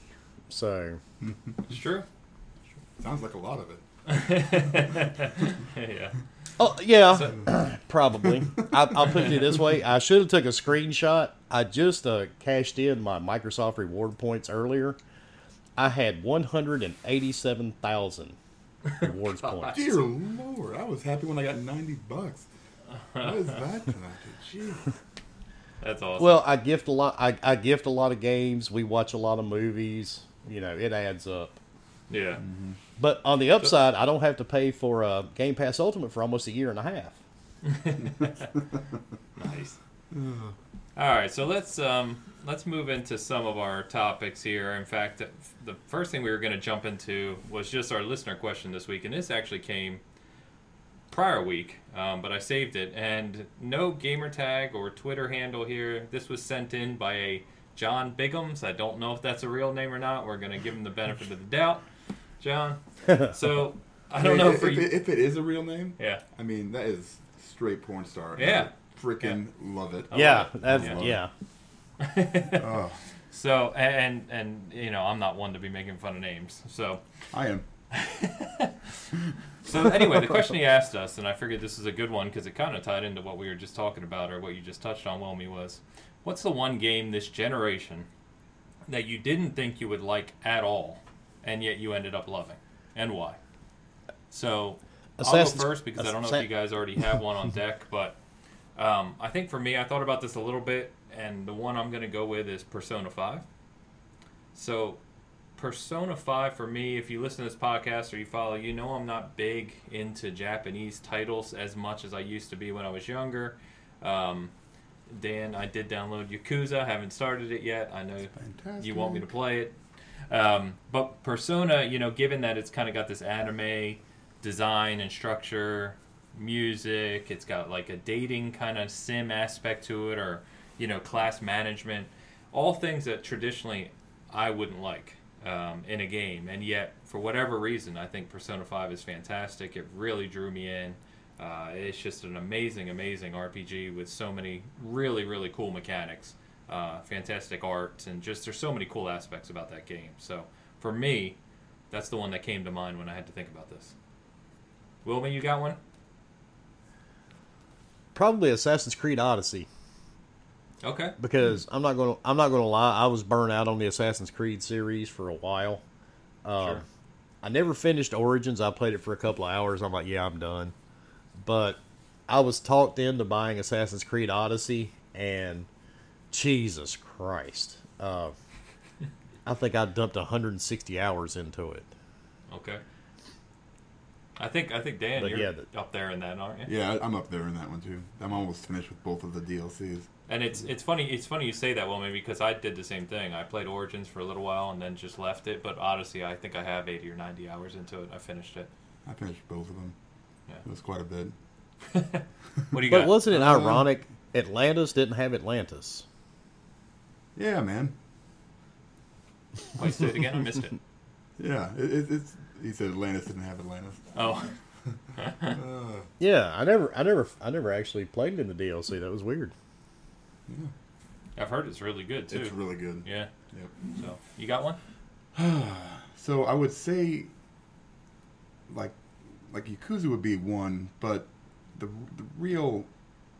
[SPEAKER 3] So
[SPEAKER 1] It's true.
[SPEAKER 2] Sounds like a lot of it.
[SPEAKER 1] yeah.
[SPEAKER 3] Oh yeah, probably. I, I'll put it this way: I should have took a screenshot. I just uh, cashed in my Microsoft reward points earlier. I had one hundred and eighty-seven thousand rewards points.
[SPEAKER 2] Dear Lord, I was happy when I got ninety bucks. What is that tonight? Jeez.
[SPEAKER 1] That's awesome.
[SPEAKER 3] Well, I gift a lot. I, I gift a lot of games. We watch a lot of movies. You know, it adds up.
[SPEAKER 1] yeah.
[SPEAKER 3] Mm-hmm. But on the upside, I don't have to pay for uh, Game Pass Ultimate for almost a year and a half.
[SPEAKER 1] Nice. All right, so let's um, let's move into some of our topics here. In fact, the first thing we were going to jump into was just our listener question this week, and this actually came prior week, um, but I saved it. And no gamer tag or Twitter handle here. This was sent in by a John Biggums. I don't know if that's a real name or not. We're going to give him the benefit of the doubt, John. So I don't know
[SPEAKER 2] if,
[SPEAKER 1] for
[SPEAKER 2] if,
[SPEAKER 1] you.
[SPEAKER 2] it, if it is a real name.
[SPEAKER 1] Yeah.
[SPEAKER 2] I mean, that is straight porn star.
[SPEAKER 1] Yeah.
[SPEAKER 2] Freaking love it.
[SPEAKER 3] Yeah,
[SPEAKER 1] love it.
[SPEAKER 3] that's
[SPEAKER 1] Yeah.
[SPEAKER 3] yeah.
[SPEAKER 2] Oh,
[SPEAKER 1] So and and you know I'm not one to be making fun of names. So
[SPEAKER 2] I am.
[SPEAKER 1] so anyway, the question he asked us, and I figured this is a good one because it kind of tied into what we were just talking about or what you just touched on, Wilmy, was what's the one game this generation that you didn't think you would like at all, and yet you ended up loving, and why? So I'll go first because I don't know if you guys already have one on deck, but um, I think for me, I thought about this a little bit, and the one I'm going to go with is Persona 5. So, Persona 5 for me, if you listen to this podcast or you follow, you know I'm not big into Japanese titles as much as I used to be when I was younger. Um, Dan, I did download Yakuza, haven't started it yet. I know you want me to play it. Um, but Persona, you know, given that it's kind of got this anime design and structure, music, it's got like a dating kind of sim aspect to it, or, you know, class management, all things that traditionally I wouldn't like um, in a game. And yet, for whatever reason, I think Persona 5 is fantastic. It really drew me in. Uh, it's just an amazing, amazing RPG with so many really, really cool mechanics, uh, fantastic art, and just there's so many cool aspects about that game. So for me, that's the one that came to mind when I had to think about this. Wilma, you got one?
[SPEAKER 3] Probably Assassin's Creed Odyssey
[SPEAKER 1] Okay.
[SPEAKER 3] because I'm not going to I'm not to lie. I was burned out on the Assassin's Creed series for a while. Um,
[SPEAKER 1] Sure.
[SPEAKER 3] I never finished Origins. I played it for a couple of hours. I'm like, yeah, I'm done. But I was talked into buying Assassin's Creed Odyssey, and Jesus Christ, uh, I think I dumped 160 hours into it.
[SPEAKER 1] Okay. I think I think Dan,
[SPEAKER 3] But
[SPEAKER 1] you're
[SPEAKER 3] yeah, the-
[SPEAKER 1] up there in that, aren't you?
[SPEAKER 2] Yeah, I- I'm up there in that one too. I'm almost finished with both of the DLCs.
[SPEAKER 1] And it's it's funny it's funny you say that, Wilma, because I did the same thing. I played Origins for a little while and then just left it. But Odyssey, I think I have eighty or ninety hours into it. I finished it.
[SPEAKER 2] I finished both of them.
[SPEAKER 1] Yeah.
[SPEAKER 2] It was quite a bit.
[SPEAKER 1] What do you got?
[SPEAKER 3] But
[SPEAKER 1] got?
[SPEAKER 3] wasn't it
[SPEAKER 2] Uh,
[SPEAKER 3] ironic? Atlantis didn't have Atlantis.
[SPEAKER 2] Yeah, man.
[SPEAKER 1] Wait, say it again. I missed it.
[SPEAKER 2] Yeah, it, it, it's. He said Atlantis didn't have Atlantis.
[SPEAKER 1] Oh,
[SPEAKER 2] Uh,
[SPEAKER 3] Yeah, I never, I never, I never actually played it in the DLC. That was weird. Yeah.
[SPEAKER 1] I've heard it's really good too.
[SPEAKER 2] it's really good.
[SPEAKER 1] yeah.
[SPEAKER 2] Yep.
[SPEAKER 1] So you got one?
[SPEAKER 2] So I would say, like, like Yakuza would be one, but the the real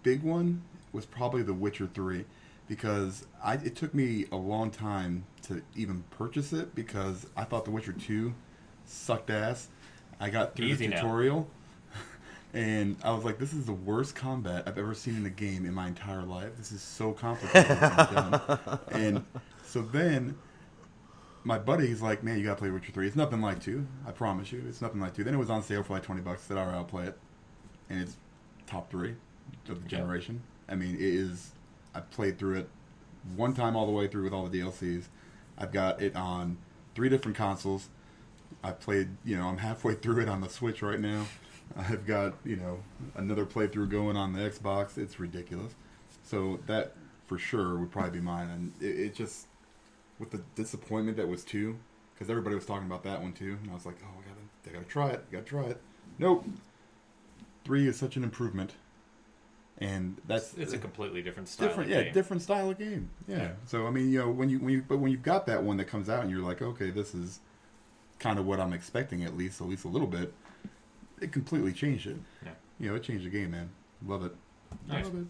[SPEAKER 2] big one was probably The Witcher Three, because I it took me a long time to even purchase it because I thought The Witcher Two sucked ass. I got through
[SPEAKER 1] Easy
[SPEAKER 2] the tutorial. And I was like, "This is the worst combat I've ever seen in a game in my entire life. This is so complicated." and so then my buddy's like, man, you gotta play Witcher Three. It's nothing like two. I promise you, it's nothing like two. Then it was on sale for like twenty bucks. I said, all right, I'll play it, and it's top three of the
[SPEAKER 1] Yeah.
[SPEAKER 2] generation. I mean, it is. I played through it one time all the way through with all the DLCs. I've got it on three different consoles. I played, you know, I'm halfway through it on the Switch right now. I've got, you know, another playthrough going on the Xbox. It's ridiculous. So that for sure would probably be mine. And it, it just with the disappointment that was two, because everybody was talking about that one too, and I was like, oh, I gotta, I gotta try it, I gotta try it. Nope. Three is such an improvement, and that's
[SPEAKER 1] It's a completely different style.
[SPEAKER 2] different,
[SPEAKER 1] of
[SPEAKER 2] yeah,
[SPEAKER 1] game.
[SPEAKER 2] different style of game. Yeah.
[SPEAKER 1] Yeah.
[SPEAKER 2] So I mean, you know, when you when you but when you've got that one that comes out and you're like, okay, this is kind of what I'm expecting at least, at least a little bit. It completely changed it.
[SPEAKER 1] Yeah.
[SPEAKER 2] You know, it changed the game, man. Love it.
[SPEAKER 1] Nice.
[SPEAKER 2] Love it.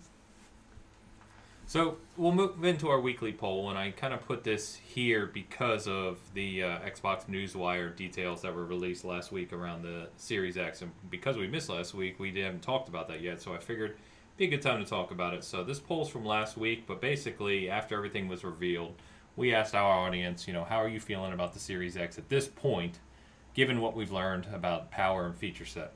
[SPEAKER 1] So we'll move into our weekly poll, and I kind of put this here because of the uh, Xbox Newswire details that were released last week around the Series X, and because we missed last week, we haven't talked about that yet. So I figured it'd be a good time to talk about it. So this poll's from last week, but basically after everything was revealed, we asked our audience, you know, how are you feeling about the Series X at this point, given what we've learned about power and feature set?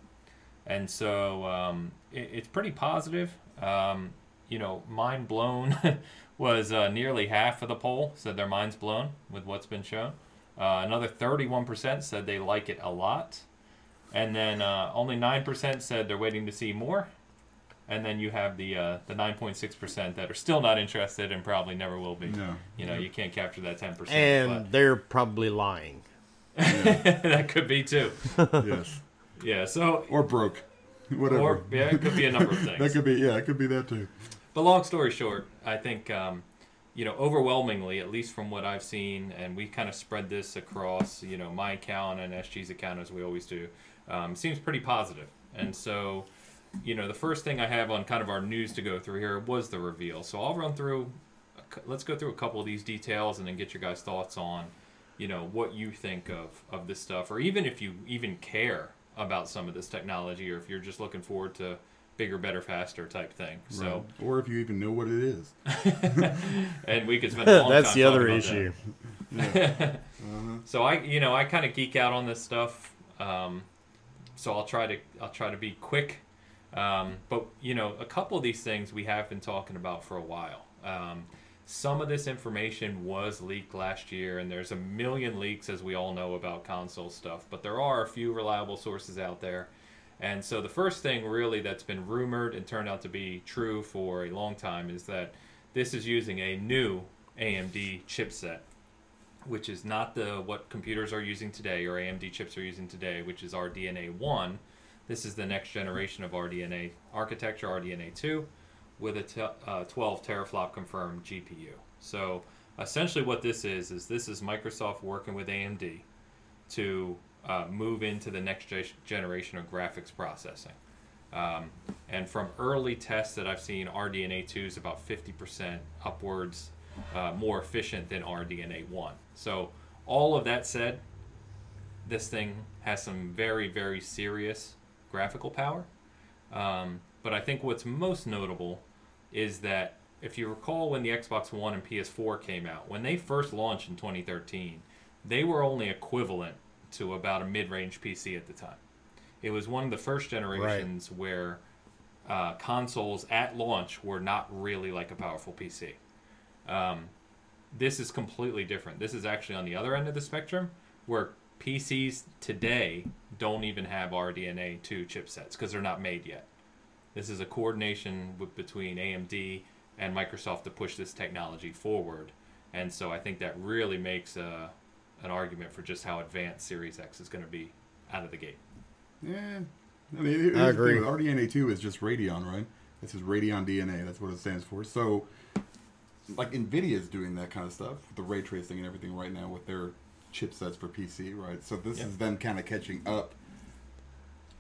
[SPEAKER 1] And so um, it, it's pretty positive. Um, you know, mind blown was uh, nearly half of the poll said their minds blown with what's been shown. Uh, another 31% said they like it a lot. And then uh, only 9% said they're waiting to see more. And then you have the uh, the 9.6% that are still not interested and probably never will be.
[SPEAKER 2] No.
[SPEAKER 1] You know, you can't capture that 10%.
[SPEAKER 3] And they're probably lying.
[SPEAKER 1] but that could be too.
[SPEAKER 2] yes.
[SPEAKER 1] Yeah, so.
[SPEAKER 2] Or broke. Whatever.
[SPEAKER 1] Or, yeah, it could be a number of things.
[SPEAKER 2] that could be, yeah, it could be that too.
[SPEAKER 1] But long story short, I think um, you know overwhelmingly, at least from what I've seen, and we kind of spread this across you know my account and SG's account as we always do, um, seems pretty positive. And so, you know, the first thing I have on kind of our news to go through here was the reveal. So I'll run through. Let's go through a couple of these details and then get your guys' thoughts on, you know, what you think of of this stuff, or even if you even care about some of this technology, or if you're just looking forward to bigger, better, faster type thing. So.
[SPEAKER 2] Right. Or if you even know what it is.
[SPEAKER 1] and we could spend a long
[SPEAKER 3] That's
[SPEAKER 1] time
[SPEAKER 3] the other
[SPEAKER 1] about
[SPEAKER 3] issue.
[SPEAKER 1] that.
[SPEAKER 2] Uh-huh.
[SPEAKER 1] So I, you know, I kind of geek out on this stuff. Um, so I'll try to, I'll try to be quick. Um, but you know, a couple of these things we have been talking about for a while. Um, some of this information was leaked last year, and there's a million leaks, as we all know, about console stuff. But there are a few reliable sources out there. And so the first thing really that's been rumored and turned out to be true for a long time is that this is using a new AMD chipset, which is not the what computers are using today or AMD chips are using today, which is RDNA 1. This is the next generation of RDNA architecture, RDNA 2, with a uh, 12 teraflop confirmed GPU. So essentially, what this is is this is Microsoft working with AMD to uh, move into the next ge- generation of graphics processing. Um, and from early tests that I've seen, RDNA 2 is about 50% upwards uh, more efficient than RDNA 1. So, all of that said, this thing has some very, very serious graphical power. Um, but I think what's most notable is that if you recall when the Xbox One and PS4 came out, when they first launched in 2013, they were only equivalent to about a mid range PC at the time. It was one of the first generations where uh, consoles at launch were not really like a powerful PC. Um, this is completely different. This is actually on the other end of the spectrum where PCs today don't even have RDNA 2 chipsets because they're not made yet. This is a coordination with, between AMD and Microsoft to push this technology forward. And so I think that really makes a, an argument for just how advanced Series X is going to be out of the gate.
[SPEAKER 2] Yeah. I mean, here's
[SPEAKER 3] I agree.
[SPEAKER 2] with RDNA 2 is just Radeon, right? This is Radeon DNA. That's what it stands for. So, like, NVIDIA is doing that kind of stuff, the ray tracing and everything right now with their chipsets for PC, right? So, this
[SPEAKER 1] Yep.
[SPEAKER 2] is them kind of catching up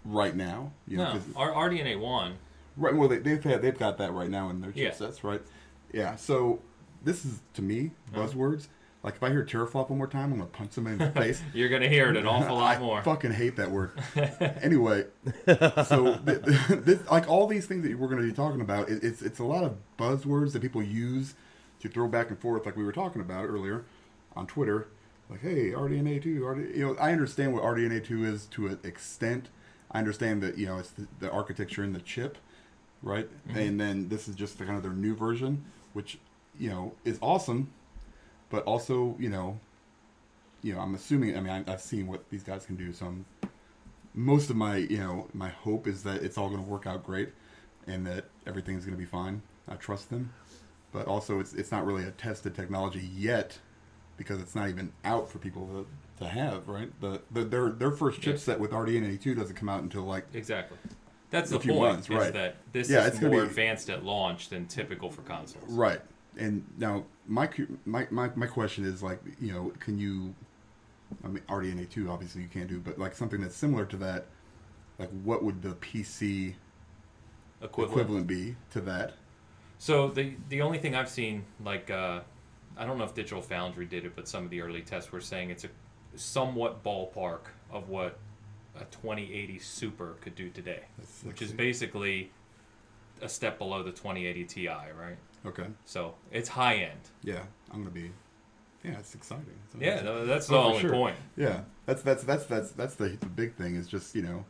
[SPEAKER 2] right now. You know,
[SPEAKER 1] No, our RDNA 1,
[SPEAKER 2] Right. Well, they, they've had, they've got that right now in their
[SPEAKER 1] Yeah.
[SPEAKER 2] chipsets, right? Yeah. So this is to me
[SPEAKER 1] Uh-huh.
[SPEAKER 2] buzzwords. Like if I hear teraflop one more time, I'm gonna punch somebody in the face.
[SPEAKER 1] you're going to hear it an awful lot
[SPEAKER 2] I
[SPEAKER 1] more.
[SPEAKER 2] I fucking hate that word. anyway, so th- th- this, like all these things that we're going to be talking about, it, it's it's a lot of buzzwords that people use to throw back and forth, like we were talking about earlier on Twitter. Like, hey, RDNA two, RD, you know, I understand what RDNA two is to an extent. I understand that you know it's the, the architecture in the chip, right? Mm-hmm. And then this is just the, kind of their new version, which you know is awesome, but also you know you know, I'm assuming. I mean, I, I've seen what these guys can do, so I'm, most of my, you know, my hope is that it's all going to work out great, and that everything's going to be fine. I trust them, but also it's it's not really a tested technology yet, because it's not even out for people to, to have. Right, the, the their their first
[SPEAKER 1] Yeah.
[SPEAKER 2] chipset with RDNA two doesn't come out until like
[SPEAKER 1] Exactly. That's the point.
[SPEAKER 2] months,
[SPEAKER 1] is
[SPEAKER 2] right.
[SPEAKER 1] that this
[SPEAKER 2] Yeah,
[SPEAKER 1] is more
[SPEAKER 2] be-
[SPEAKER 1] advanced at launch than typical for consoles.
[SPEAKER 2] Right. And now my my my, my question is like, you know, can you I mean, RDNA two obviously you can't do, but like something that's similar to that. Like, what would the PC
[SPEAKER 1] Equivalent.
[SPEAKER 2] equivalent be to that?
[SPEAKER 1] So the the only thing I've seen, like uh, I don't know if Digital Foundry did it, but some of the early tests were saying it's a somewhat ballpark of what a 2080 Super could do today, which is basically a step below the 2080 Ti, right?
[SPEAKER 2] Okay.
[SPEAKER 1] So it's high end.
[SPEAKER 2] Yeah, I'm gonna be. Yeah, it's exciting. It's
[SPEAKER 1] Yeah, no, that's
[SPEAKER 2] Oh,
[SPEAKER 1] the only
[SPEAKER 2] sure.
[SPEAKER 1] point.
[SPEAKER 2] Yeah, that's that's that's that's that's the, the big thing is just you know,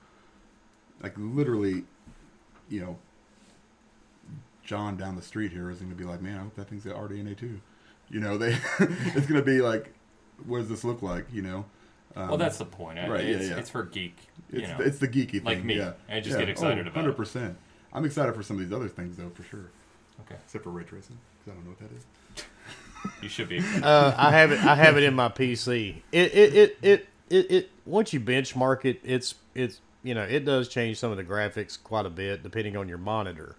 [SPEAKER 2] like literally, you know, John down the street here is going to be like, man, I hope that thing's got RDNA two. You know, they it's going to be like, what does this look like? You know. Um,
[SPEAKER 1] well, that's the point.
[SPEAKER 2] right, yeah,
[SPEAKER 1] It's,
[SPEAKER 2] yeah.
[SPEAKER 1] it's for geek. You
[SPEAKER 2] it's,
[SPEAKER 1] know.
[SPEAKER 2] it's the geeky thing.
[SPEAKER 1] Like me.
[SPEAKER 2] Yeah.
[SPEAKER 1] I just
[SPEAKER 2] yeah.
[SPEAKER 1] get excited
[SPEAKER 2] oh,
[SPEAKER 1] about it.
[SPEAKER 2] Hundred percent. I'm excited for some of these other things though, for sure.
[SPEAKER 1] okay.
[SPEAKER 2] Except for ray tracing, because I don't know what that is.
[SPEAKER 1] You should be.
[SPEAKER 3] Uh, I have it. I have it in my PC. It it, it it it it once you benchmark it, it's it's you know it does change some of the graphics quite a bit depending on your monitor.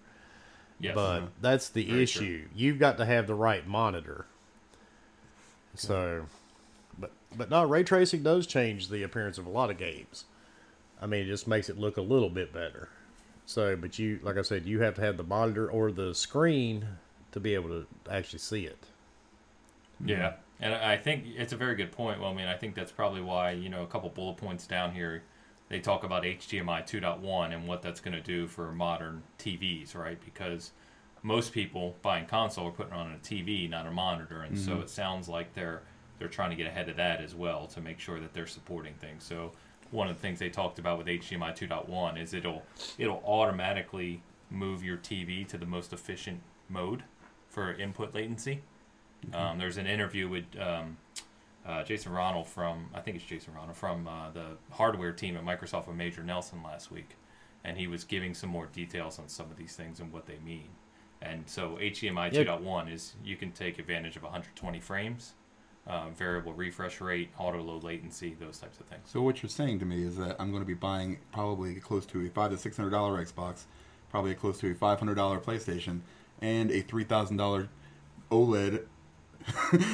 [SPEAKER 1] Yes.
[SPEAKER 3] But
[SPEAKER 2] Uh-huh.
[SPEAKER 3] that's the
[SPEAKER 1] Very
[SPEAKER 3] issue. You've got to have the right monitor. So, but but no, ray tracing does change the appearance of a lot of games. I mean, it just makes it look a little bit better. So, but you, like I said, you have to have the monitor or the screen to be able to actually see it.
[SPEAKER 1] Yeah, and I I think it's a very good point. Well, I mean, I think that's probably why you know a couple bullet points down here, they talk about HDMI 2.1 and what that's going to do for modern TVs, right? Because most people buying console are putting it on a TV, not a monitor, and so it sounds like they're they're trying to get ahead of that as well to make sure that they're supporting things. So one of the things they talked about with HDMI 2.1 is it'll it'll automatically move your TV to the most efficient mode for input latency. Um, there's an interview with um, uh, Jason Ronald from I think it's Jason Ronald from uh, the hardware team at Microsoft with Major Nelson last week, and he was giving some more details on some of these things and what they mean. And so HDMI
[SPEAKER 3] Yeah.
[SPEAKER 1] 2.1 is you can take advantage of 120 frames, uh, variable refresh rate, auto low latency, those types of things.
[SPEAKER 2] So what you're saying to me is that I'm going to be buying probably close to a five to six hundred dollar Xbox, probably close to a five hundred dollar PlayStation, and a three thousand dollar OLED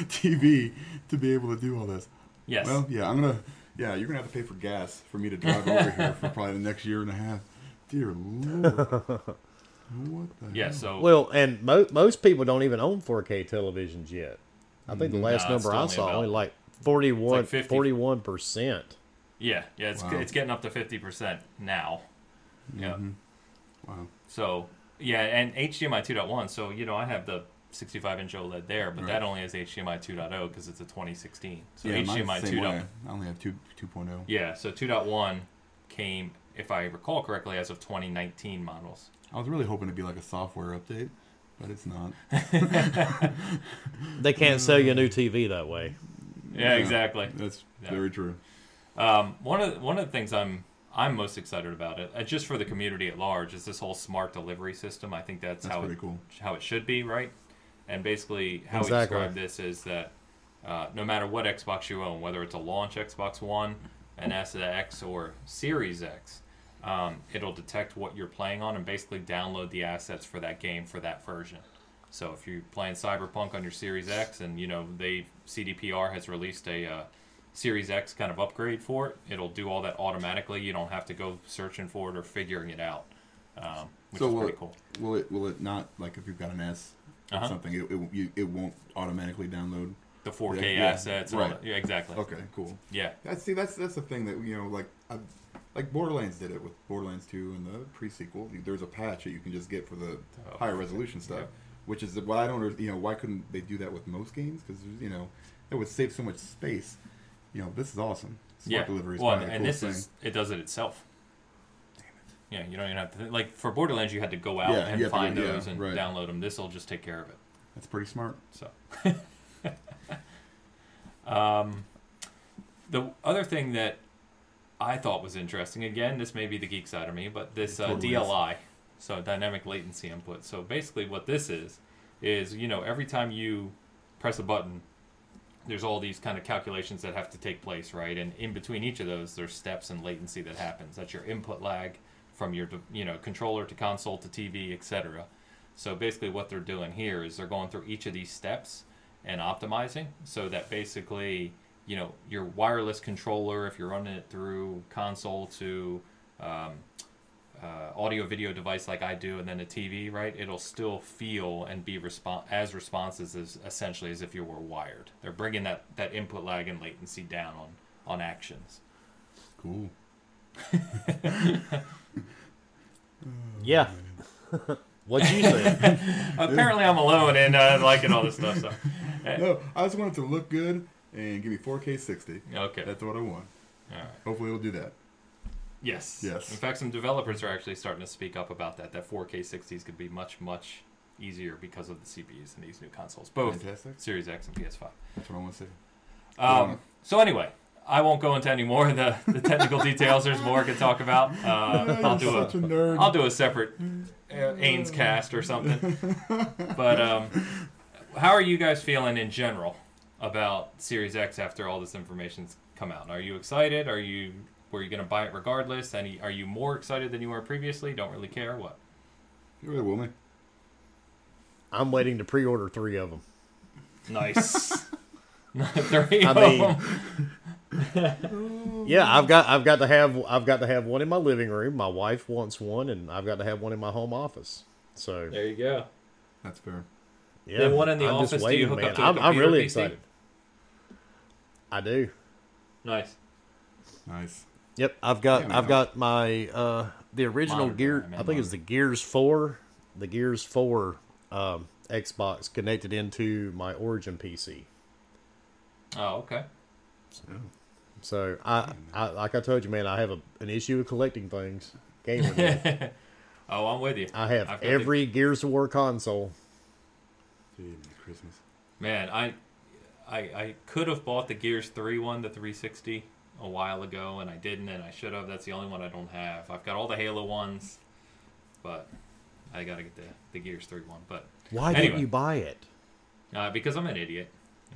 [SPEAKER 2] TV to be able to do all this.
[SPEAKER 1] Yes.
[SPEAKER 2] Well, yeah, I'm gonna. Yeah, you're gonna have to pay for gas for me to drive over here for probably the next year and a half. Dear Lord. what the
[SPEAKER 1] yeah.
[SPEAKER 2] hell?
[SPEAKER 1] So
[SPEAKER 3] Well, and mo- most people don't even own 4K televisions yet. I think the last
[SPEAKER 1] Nah,
[SPEAKER 3] number I
[SPEAKER 1] only
[SPEAKER 3] saw
[SPEAKER 1] about-
[SPEAKER 3] only like 41 41 percent.
[SPEAKER 1] yeah, yeah, it's
[SPEAKER 2] Wow.
[SPEAKER 1] it's getting up to 50% now. Yeah.
[SPEAKER 2] Mhm. Wow.
[SPEAKER 1] So yeah, and HDMI 2.1. So you know, I have the 65 inch OLED there, but
[SPEAKER 2] Right.
[SPEAKER 1] that only has HDMI 2.0 because it's a 2016. So
[SPEAKER 2] yeah,
[SPEAKER 1] HDMI 2.
[SPEAKER 2] way. I only have two oh. 2.0.
[SPEAKER 1] Yeah, so 2.1 came, if I recall correctly, as of 2019 models.
[SPEAKER 2] I was really hoping to be like a software update, but it's not.
[SPEAKER 3] They can't sell you a new TV that way.
[SPEAKER 1] Yeah, exactly.
[SPEAKER 2] That's
[SPEAKER 1] Yeah.
[SPEAKER 2] very true.
[SPEAKER 1] Um, one of the, one of the things I'm I'm most excited about it, uh, just for the community at large, is this whole smart delivery system. I think that's,
[SPEAKER 2] That's
[SPEAKER 1] how it,
[SPEAKER 2] cool.
[SPEAKER 1] how it should be, right? And basically, how
[SPEAKER 3] Exactly.
[SPEAKER 1] we describe this is that uh, no matter what Xbox you own, whether it's a launch Xbox One, an S X, or Series X, um, it'll detect what you're playing on and basically download the assets for that game for that version. So if you're playing Cyberpunk on your Series X, and you know they CDPR has released a uh, Series X kind of upgrade for it, it'll do all that automatically. You don't have to go searching for it or figuring it out, um, which
[SPEAKER 2] So
[SPEAKER 1] is
[SPEAKER 2] will
[SPEAKER 1] pretty
[SPEAKER 2] it,
[SPEAKER 1] cool.
[SPEAKER 2] will it will it not like if you've got an S or
[SPEAKER 1] Uh-huh.
[SPEAKER 2] something, it, it you, it won't automatically download.
[SPEAKER 1] The 4K
[SPEAKER 2] Yeah, yeah,
[SPEAKER 1] assets, all
[SPEAKER 2] right.
[SPEAKER 1] yeah, exactly.
[SPEAKER 2] Okay, cool.
[SPEAKER 1] Yeah,
[SPEAKER 2] That's see that's that's the thing that you know like i like Borderlands did it with Borderlands 2 and the pre-sequel. There's a patch that you can just get for the
[SPEAKER 1] Oh.
[SPEAKER 2] higher resolution stuff,
[SPEAKER 1] Yeah.
[SPEAKER 2] which is why I don't you know why couldn't they do that with most games because you know it would save so much space. You know this is awesome. Smart
[SPEAKER 1] yeah.
[SPEAKER 2] delivery is
[SPEAKER 1] well,
[SPEAKER 2] the
[SPEAKER 1] and this
[SPEAKER 2] coolest
[SPEAKER 1] is it does it itself. Damn it. Yeah, you don't even have to think, like for Borderlands, you had to go out
[SPEAKER 2] Yeah,
[SPEAKER 1] and
[SPEAKER 2] to
[SPEAKER 1] find
[SPEAKER 2] yeah,
[SPEAKER 1] those and
[SPEAKER 2] right.
[SPEAKER 1] download them. This will just take care of it.
[SPEAKER 2] That's pretty smart.
[SPEAKER 1] So, um, the other thing that I thought was interesting, again, this may be the geek side of me, but this uh,
[SPEAKER 2] totally is.
[SPEAKER 1] DLI, so dynamic latency input. So basically, what this is is you know every time you press a button, there's all these kind of calculations that have to take place, right? And in between each of those, there's steps and latency that happens. That's your input lag from your you know controller to console to TV, etc. So basically, what they're doing here is they're going through each of these steps and optimizing so that basically you know your wireless controller if you're running it through console to um, uh, audio video device like I do and then a TV, right? It'll still feel and be respon- as responsive as essentially as if you were wired. They're bringing that, that input lag and latency down on on actions.
[SPEAKER 2] Cool.
[SPEAKER 3] Yeah. What'd you say?
[SPEAKER 1] Apparently, I'm alone in uh, liking all this stuff. So,
[SPEAKER 2] No, I just want it to look good and give me 4K 60.
[SPEAKER 1] okay,
[SPEAKER 2] That's what I want.
[SPEAKER 1] all right.
[SPEAKER 2] Hopefully, it'll do that.
[SPEAKER 1] Yes.
[SPEAKER 2] Yes.
[SPEAKER 1] In fact, some developers are actually starting to speak up about that. That 4K 60s could be much, much easier because of the CPUs in these new consoles, both
[SPEAKER 2] Fantastic.
[SPEAKER 1] Series X and PS5.
[SPEAKER 2] That's what I want to see.
[SPEAKER 1] Um, so anyway, I won't go into any more of the, the technical details. There's more I could talk about. Uh, I'll do
[SPEAKER 2] a
[SPEAKER 1] a
[SPEAKER 2] nerd.
[SPEAKER 1] I'll do a separate uh, Ains cast or something. But um, how are you guys feeling in general about Series X after all this information's come out? Are you excited? Are you were you going to buy it regardless? Any are you more excited than you were previously? Don't really care what.
[SPEAKER 2] You really will me?
[SPEAKER 3] I'm waiting to pre-order three of them.
[SPEAKER 1] Nice. Three
[SPEAKER 3] I
[SPEAKER 1] of
[SPEAKER 3] mean-
[SPEAKER 1] them.
[SPEAKER 3] Yeah, I've got I've got to have I've got to have one in my living room. My wife wants one, and I've got to have one in my home office. So
[SPEAKER 1] There you go.
[SPEAKER 2] That's fair.
[SPEAKER 3] yeah,
[SPEAKER 1] Then one in the
[SPEAKER 3] I'm just
[SPEAKER 1] office, do you
[SPEAKER 3] waiting,
[SPEAKER 1] hook up to the
[SPEAKER 3] I'm, I'm really
[SPEAKER 1] PC?
[SPEAKER 3] excited. I do.
[SPEAKER 1] Nice.
[SPEAKER 2] Nice.
[SPEAKER 3] Yep, I've got
[SPEAKER 2] Yeah.
[SPEAKER 3] I've got my uh the original
[SPEAKER 1] Monitor,
[SPEAKER 3] gear.
[SPEAKER 1] I mean
[SPEAKER 3] I think it's
[SPEAKER 1] monitor.
[SPEAKER 3] the Gears Four, the Gears Four um, Xbox connected into my Origin PC.
[SPEAKER 1] Oh, okay.
[SPEAKER 3] So I, I like I told you, man, I have a, an issue with collecting things. Gamer, do.
[SPEAKER 1] oh, I'm with you.
[SPEAKER 3] I have
[SPEAKER 1] I've
[SPEAKER 3] every Gears of War console.
[SPEAKER 2] Gee, Christmas.
[SPEAKER 1] Man, I, I, I could have bought the Gears Three one, the 360, a while ago, and I didn't, and I should have. That's the only one I don't have. I've got all the Halo ones, but I gotta get the the Gears Three one. But
[SPEAKER 3] Why
[SPEAKER 1] Anyway.
[SPEAKER 3] didn't you buy it?
[SPEAKER 1] uh, because I'm an idiot,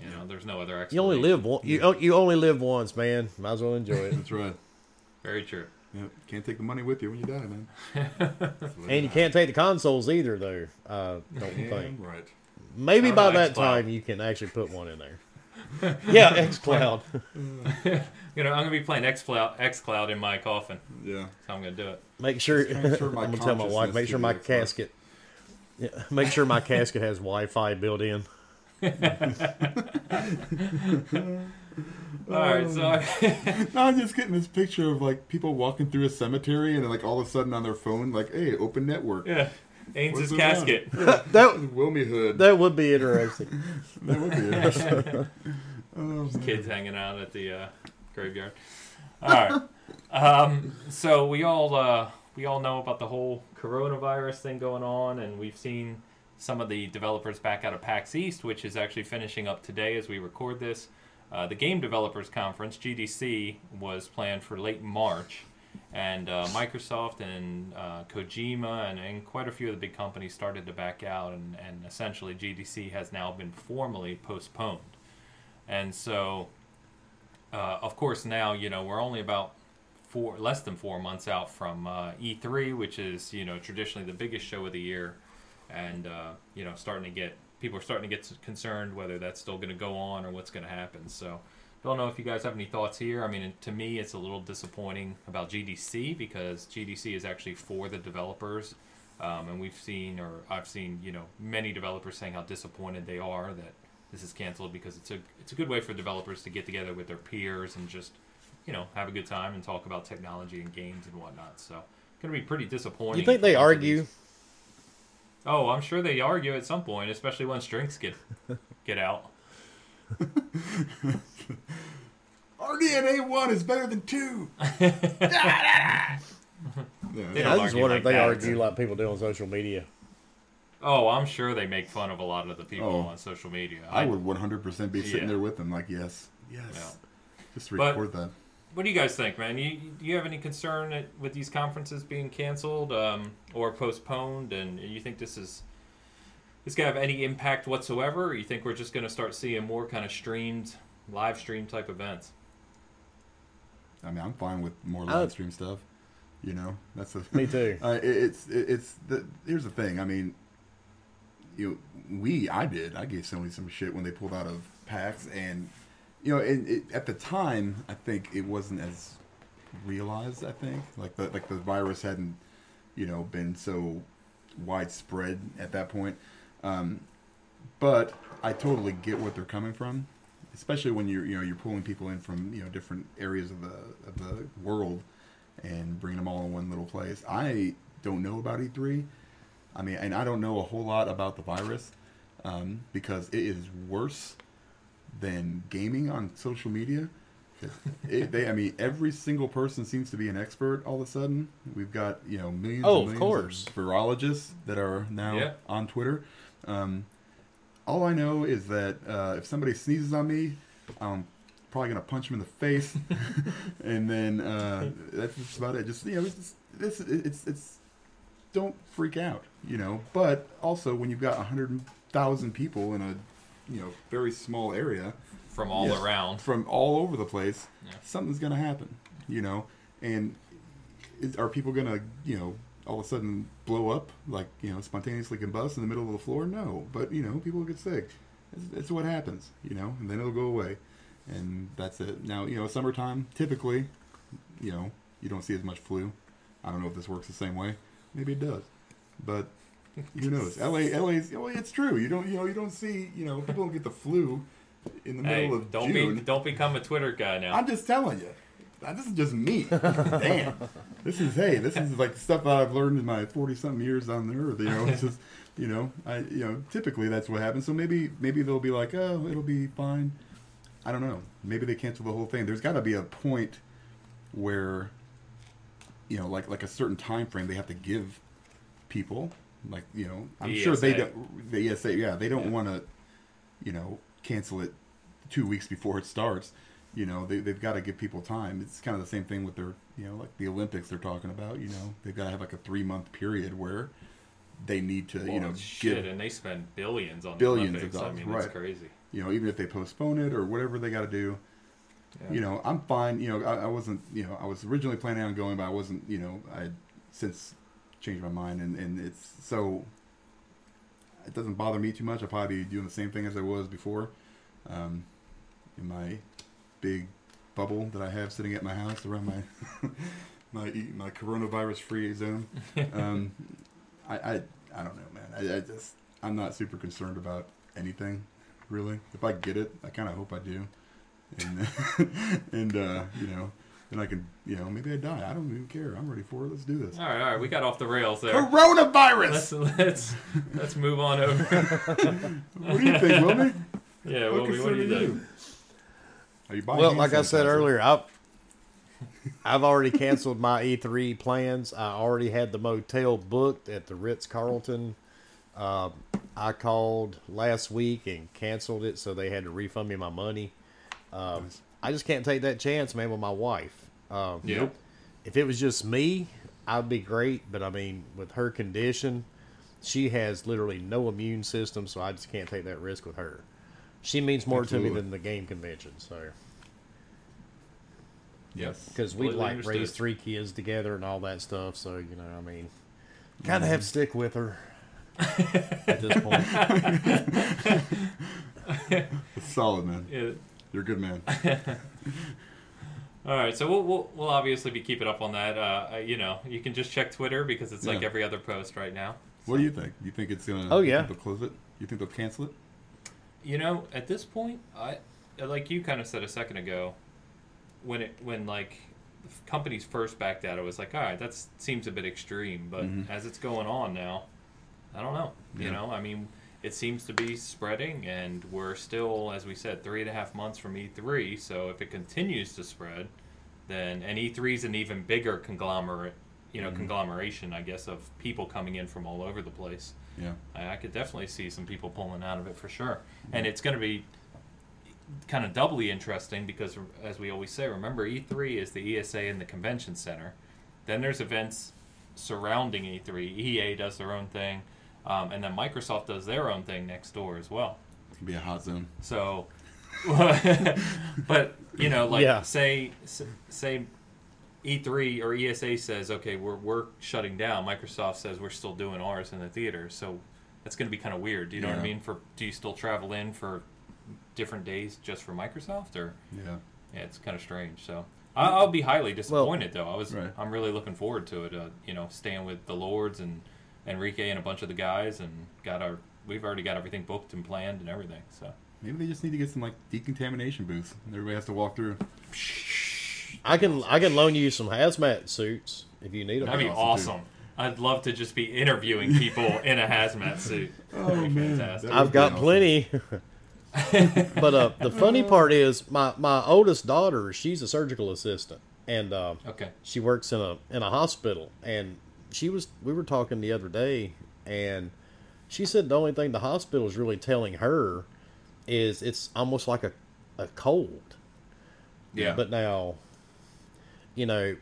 [SPEAKER 1] you know, there's no other
[SPEAKER 3] You only live one. You o- you only live once, man. Might as well enjoy it.
[SPEAKER 2] That's right.
[SPEAKER 1] Very true.
[SPEAKER 2] Yep. Can't take the money with you when you die, man. That's what it
[SPEAKER 3] and you can't take the consoles either, though. Uh, don't you think?
[SPEAKER 2] Right.
[SPEAKER 3] Maybe by that time you can actually put one in there. yeah, XCloud.
[SPEAKER 1] You know, I'm gonna be playing X Cloud, X Cloud in my coffin.
[SPEAKER 2] Yeah.
[SPEAKER 1] So I'm gonna do it.
[SPEAKER 3] Make sure.
[SPEAKER 2] transfer
[SPEAKER 3] I'm
[SPEAKER 2] my
[SPEAKER 3] gonna tell my wife. Make sure my casket. Yeah, make sure my casket has Wi-Fi built in.
[SPEAKER 1] All right, so I,
[SPEAKER 2] No, I'm just getting this picture of like people walking through a cemetery and then like all of a sudden on their phone, like, hey, open network.
[SPEAKER 1] yeah, Ains'
[SPEAKER 2] What's
[SPEAKER 1] casket.
[SPEAKER 3] That
[SPEAKER 2] Wilmy Hood.
[SPEAKER 3] that would be interesting.
[SPEAKER 2] That would be interesting. oh,
[SPEAKER 1] kids hanging out at the uh, graveyard. All right. Um, so we all uh, we all know about the whole coronavirus thing going on, and we've seen some of the developers back out of PAX East, which is actually finishing up today as we record this. Uh, the Game Developers Conference (GDC) was planned for late March, and uh, Microsoft and uh, Kojima and, and quite a few of the big companies started to back out, and, and essentially GDC has now been formally postponed. And so, uh, of course, now you know we're only about four, less than four months out from uh, E3, which is you know traditionally the biggest show of the year, and uh, you know starting to get people are starting to get concerned whether that's still going to go on or what's going to happen. So, don't know if you guys have any thoughts here. I mean, to me, it's a little disappointing about GDC because GDC is actually for the developers. Um, and we've seen, or I've seen, you know, many developers saying how disappointed they are that this is canceled because it's a it's a good way for developers to get together with their peers and just you know have a good time and talk about technology and games and whatnot. So gonna be pretty disappointing.
[SPEAKER 3] You think they
[SPEAKER 1] a bunch of
[SPEAKER 3] argue?
[SPEAKER 1] these- Oh, I'm sure they argue at some point, especially once drinks get get out.
[SPEAKER 2] RDNA one is better than two.
[SPEAKER 1] They
[SPEAKER 2] yeah,
[SPEAKER 1] don't
[SPEAKER 3] I just
[SPEAKER 1] argue
[SPEAKER 3] wonder
[SPEAKER 1] like
[SPEAKER 3] if they
[SPEAKER 1] that.
[SPEAKER 3] argue like people do on social media.
[SPEAKER 1] Oh, I'm sure they make fun of a lot of the people
[SPEAKER 2] Oh.
[SPEAKER 1] on social media.
[SPEAKER 2] I would 100% be sitting
[SPEAKER 1] Yeah.
[SPEAKER 2] there with them, like, yes, yes.
[SPEAKER 1] Yeah.
[SPEAKER 2] Just
[SPEAKER 1] But-
[SPEAKER 2] record that.
[SPEAKER 1] What do you guys think, man? You do you have any concern at, with these conferences being canceled um, or postponed? And you think this is this gonna have any impact whatsoever? Or you think we're just gonna start seeing more kind of streamed, live stream type events?
[SPEAKER 2] I mean, I'm fine with more live stream stuff. You know, that's the.
[SPEAKER 3] Me too.
[SPEAKER 2] Uh, it, it's it, it's the here's the thing. I mean, you know, we I did I gave Sony some shit when they pulled out of PAX, and you know, and it, at the time, I think it wasn't as realized. I think like the like the virus hadn't, you know, been so widespread at that point. Um, but I totally get what they're coming from, especially when you're you know you're pulling people in from you know different areas of the of the world and bringing them all in one little place. I don't know about E3. I mean, and I don't know a whole lot about the virus um, because it is worse than gaming on social media. It, they, I mean, every single person seems to be an expert all of a sudden. We've got you know millions,
[SPEAKER 3] Oh,
[SPEAKER 2] and
[SPEAKER 3] of
[SPEAKER 2] millions
[SPEAKER 3] Of
[SPEAKER 2] virologists that are now
[SPEAKER 1] Yeah.
[SPEAKER 2] on Twitter. Um, all I know is that uh, if somebody sneezes on me, I'm probably gonna punch him in the face, and then uh, that's just about it. Just you know, it's just, this it's it's don't freak out, you know. But also, when you've got a hundred thousand people in a you know very small area
[SPEAKER 1] from all
[SPEAKER 2] Yes.
[SPEAKER 1] around.
[SPEAKER 2] from all over the place,
[SPEAKER 1] Yeah.
[SPEAKER 2] something's gonna happen, you know. And is, are people gonna you know all of a sudden blow up like you know spontaneously combust in the middle of the floor? No, but you know people get sick. It's, it's what happens, you know, and then it'll go away, and that's it. Now you know summertime typically, you know, you don't see as much flu. I don't know if this works the same way. Maybe it does, but who knows? LA, LA's. Well, it's true. You don't, you know, you don't see, you know, people don't get the flu in the middle of
[SPEAKER 1] don't
[SPEAKER 2] June.
[SPEAKER 1] be don't become a Twitter guy now.
[SPEAKER 2] I'm just telling you. This is just me. Damn. This is hey. This is like stuff that I've learned in my forty something years on the earth. You know, it's just you know, I you know, typically that's what happens. So maybe maybe they'll be like, oh, it'll be fine. I don't know. Maybe they cancel the whole thing. There's got to be a point where you know, like like a certain time frame they have to give people. Like you know, I'm
[SPEAKER 1] The
[SPEAKER 2] sure they don't. The ESA, yeah, they don't
[SPEAKER 1] Yeah.
[SPEAKER 2] want to, you know, cancel it two weeks before it starts. You know, they they've got to give people time. It's kind of the same thing with their, you know, like the Olympics they're talking about. You know, they've got to have like a three month period where they need to, you know,
[SPEAKER 1] shit,
[SPEAKER 2] give,
[SPEAKER 1] and they spend billions on
[SPEAKER 2] Billions
[SPEAKER 1] the
[SPEAKER 2] of dollars,
[SPEAKER 1] I mean, that's
[SPEAKER 2] right.
[SPEAKER 1] crazy.
[SPEAKER 2] you know, even if they postpone it or whatever they got to do.
[SPEAKER 1] Yeah.
[SPEAKER 2] You know, I'm fine. You know, I, I wasn't. You know, I was originally planning on going, but I wasn't. You know, I since changed my mind, and and it's so. It doesn't bother me too much. I'll probably be doing the same thing as I was before, um, in my big bubble that I have sitting at my house around my my my coronavirus free zone. Um, I, I I don't know, man. I, I just I'm not super concerned about anything, really. If I get it, I kind of hope I do, and and uh, you know, then I can you know maybe I die. I don't even care. I'm ready for it. Let's do this.
[SPEAKER 1] All right, all right, we got off the rails there.
[SPEAKER 2] Coronavirus.
[SPEAKER 1] Let's let's let's move on over.
[SPEAKER 2] what do you think, Wilmy?
[SPEAKER 1] Yeah,
[SPEAKER 2] What
[SPEAKER 1] what, what do you think?
[SPEAKER 2] Are you buying
[SPEAKER 3] Well, like I said earlier, I've I've already canceled my E3 plans. I already had the motel booked at the Ritz Carlton. Um, I called last week and canceled it, so they had to refund me my money. Um,
[SPEAKER 2] Nice.
[SPEAKER 3] I just can't take that chance, man, with my wife. Um,
[SPEAKER 1] Yeah.
[SPEAKER 3] If it was just me, I'd be great. But I mean, with her condition, she has literally no immune system, so I just can't take that risk with her. She means more to me than the game convention. So
[SPEAKER 2] Yes.
[SPEAKER 3] because we
[SPEAKER 1] Completely
[SPEAKER 3] like
[SPEAKER 1] understood.
[SPEAKER 3] raised three kids together and all that stuff. So you know, I mean, kind of have to stick with her at this point.
[SPEAKER 2] It's solid, man.
[SPEAKER 1] Yeah.
[SPEAKER 2] You're a good man.
[SPEAKER 1] All right, so we'll, we'll we'll obviously be keeping up on that. Uh, uh, you know, you can just check Twitter because it's like every other post right now.
[SPEAKER 2] What do you think? You think it's gonna?
[SPEAKER 3] Oh,
[SPEAKER 2] you
[SPEAKER 3] yeah.
[SPEAKER 2] think they'll close it. You think they'll cancel it?
[SPEAKER 1] You know, at this point, I like you kind of said a second ago, when it when like the companies first backed out, it was like, all right, that seems a bit extreme. But
[SPEAKER 2] Mhm.
[SPEAKER 1] as it's going on now, I don't know. You know, I mean, it seems to be spreading, and we're still, as we said, three and a half months from E3. So if it continues to spread, then and E3 is an even bigger conglomerate, you know,
[SPEAKER 2] Mhm.
[SPEAKER 1] conglomeration, I guess, of people coming in from all over the place.
[SPEAKER 2] Yeah.
[SPEAKER 1] I, I could definitely see some people pulling out of it for sure. And it's going to be kind of doubly interesting because, as we always say, remember E3 is the ESA and the convention center. Then there's events surrounding E3. EA does their own thing, um, and then Microsoft does their own thing next door as well.
[SPEAKER 2] It can be a hot zone.
[SPEAKER 1] So, but you know, like
[SPEAKER 3] Yeah.
[SPEAKER 1] say say E3 or ESA says, okay, we're we're shutting down. Microsoft says we're still doing ours in the theater. So that's going to be kind of weird. Do you know what I mean? For do you still travel in for different days just for Microsoft, or
[SPEAKER 2] Yeah.
[SPEAKER 1] yeah, it's kind of strange. So I, I'll be highly disappointed though. I was
[SPEAKER 2] Right.
[SPEAKER 1] I'm really looking forward to it. Uh, you know, staying with the Lords and Enrique and a bunch of the guys, and got our we've already got everything booked and planned and everything. So
[SPEAKER 2] Maybe they just need to get some like decontamination booths. and Everybody has to walk through.
[SPEAKER 3] I can I can loan you some hazmat suits if you need them.
[SPEAKER 1] that'd be
[SPEAKER 2] awesome,
[SPEAKER 1] awesome. I'd love to just be interviewing people in a hazmat suit.
[SPEAKER 2] Oh
[SPEAKER 1] That'd fantastic.
[SPEAKER 3] I've got
[SPEAKER 2] be
[SPEAKER 3] plenty. but uh, the funny part is my, my oldest daughter, she's a surgical assistant, and uh,
[SPEAKER 1] Okay.
[SPEAKER 3] she works in a in a hospital. And she was we were talking the other day, and she said the only thing the hospital is really telling her is it's almost like a a cold.
[SPEAKER 1] Yeah.
[SPEAKER 3] But now, you know,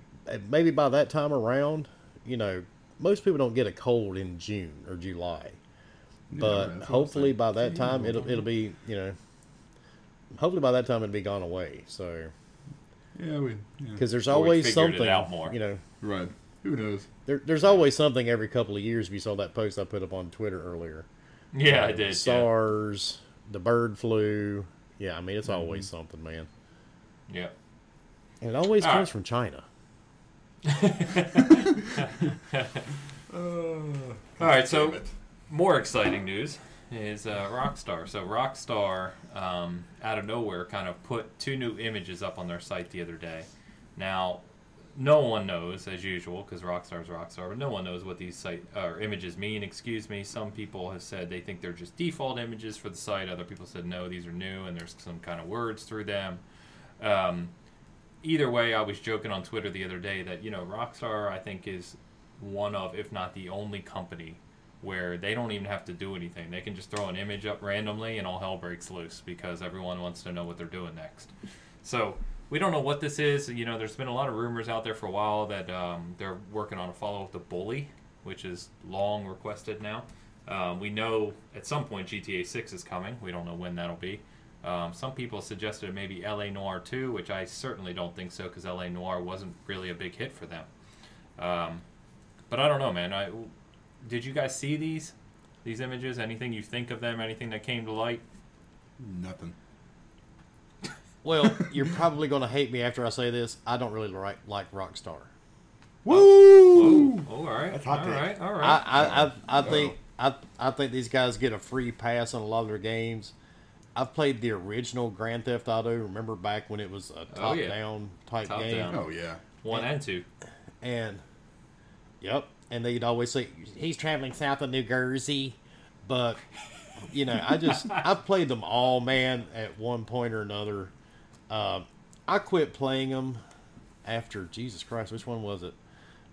[SPEAKER 3] maybe by that time around, you know, most people don't get a cold in June or July.
[SPEAKER 2] Yeah,
[SPEAKER 3] But
[SPEAKER 2] that's
[SPEAKER 3] hopefully by that
[SPEAKER 2] Yeah,
[SPEAKER 3] time it'll it'll be you know, hopefully by that time it'll be gone away. So
[SPEAKER 2] Yeah, we. Yeah.
[SPEAKER 3] because there's
[SPEAKER 1] Or we
[SPEAKER 3] always
[SPEAKER 1] it
[SPEAKER 3] something
[SPEAKER 1] out more.
[SPEAKER 3] you know.
[SPEAKER 2] Right. Who knows?
[SPEAKER 3] There, there's always something every couple of years. If you saw that post I put up on Twitter earlier,
[SPEAKER 1] Yeah,
[SPEAKER 3] Uh,
[SPEAKER 1] I did. Yeah.
[SPEAKER 3] SARS, the bird flu. Yeah, I mean it's
[SPEAKER 2] Mm-hmm.
[SPEAKER 3] always something, man.
[SPEAKER 1] yeah.
[SPEAKER 3] And it always
[SPEAKER 1] All
[SPEAKER 3] comes
[SPEAKER 1] right.
[SPEAKER 3] from China.
[SPEAKER 2] Uh,
[SPEAKER 1] All right, so
[SPEAKER 2] it.
[SPEAKER 1] more exciting news is uh, Rockstar. So Rockstar, um, out of nowhere, kind of put two new images up on their site the other day. Now, no one knows, as usual, because Rockstar's Rockstar, but no one knows what these site or images mean. Excuse me. Some people have said they think they're just default images for the site. Other people said no, these are new, and there's some kind of words through them. Um, either way, I was joking on Twitter the other day that you know Rockstar, I think, is one of, if not the only company where they don't even have to do anything. They can just throw an image up randomly and all hell breaks loose because everyone wants to know what they're doing next. So we don't know what this is. You know, there's been a lot of rumors out there for a while that um, they're working on a follow up to Bully, which is long requested now. Um, we know at some point GTA 6 is coming. We don't know when that'll be. Um, some people suggested maybe LA Noire 2, which I certainly don't think so because LA Noire wasn't really a big hit for them. Um, but I don't know, man. I, did you guys see these these images? Anything you think of them? Anything that came to light?
[SPEAKER 2] Nothing.
[SPEAKER 3] Well, you're probably going to hate me after I say this. I don't really like like Rockstar.
[SPEAKER 2] Woo!
[SPEAKER 1] Oh, all right,
[SPEAKER 2] That's hot
[SPEAKER 1] all
[SPEAKER 2] take.
[SPEAKER 1] right, all
[SPEAKER 3] I. I, I, I think I I think these guys get a free pass on a lot of their games. I've played the original Grand Theft Auto. Remember back when it was a
[SPEAKER 1] Oh,
[SPEAKER 3] top
[SPEAKER 1] yeah.
[SPEAKER 3] down type
[SPEAKER 1] Top
[SPEAKER 3] game,
[SPEAKER 1] down.
[SPEAKER 2] Oh yeah.
[SPEAKER 1] One and two.
[SPEAKER 3] and yep, and they'd always say he's traveling south of New Jersey, but you know I just I've played them all, man, at one point or another. Uh, I quit playing them after Jesus Christ. Which one was it?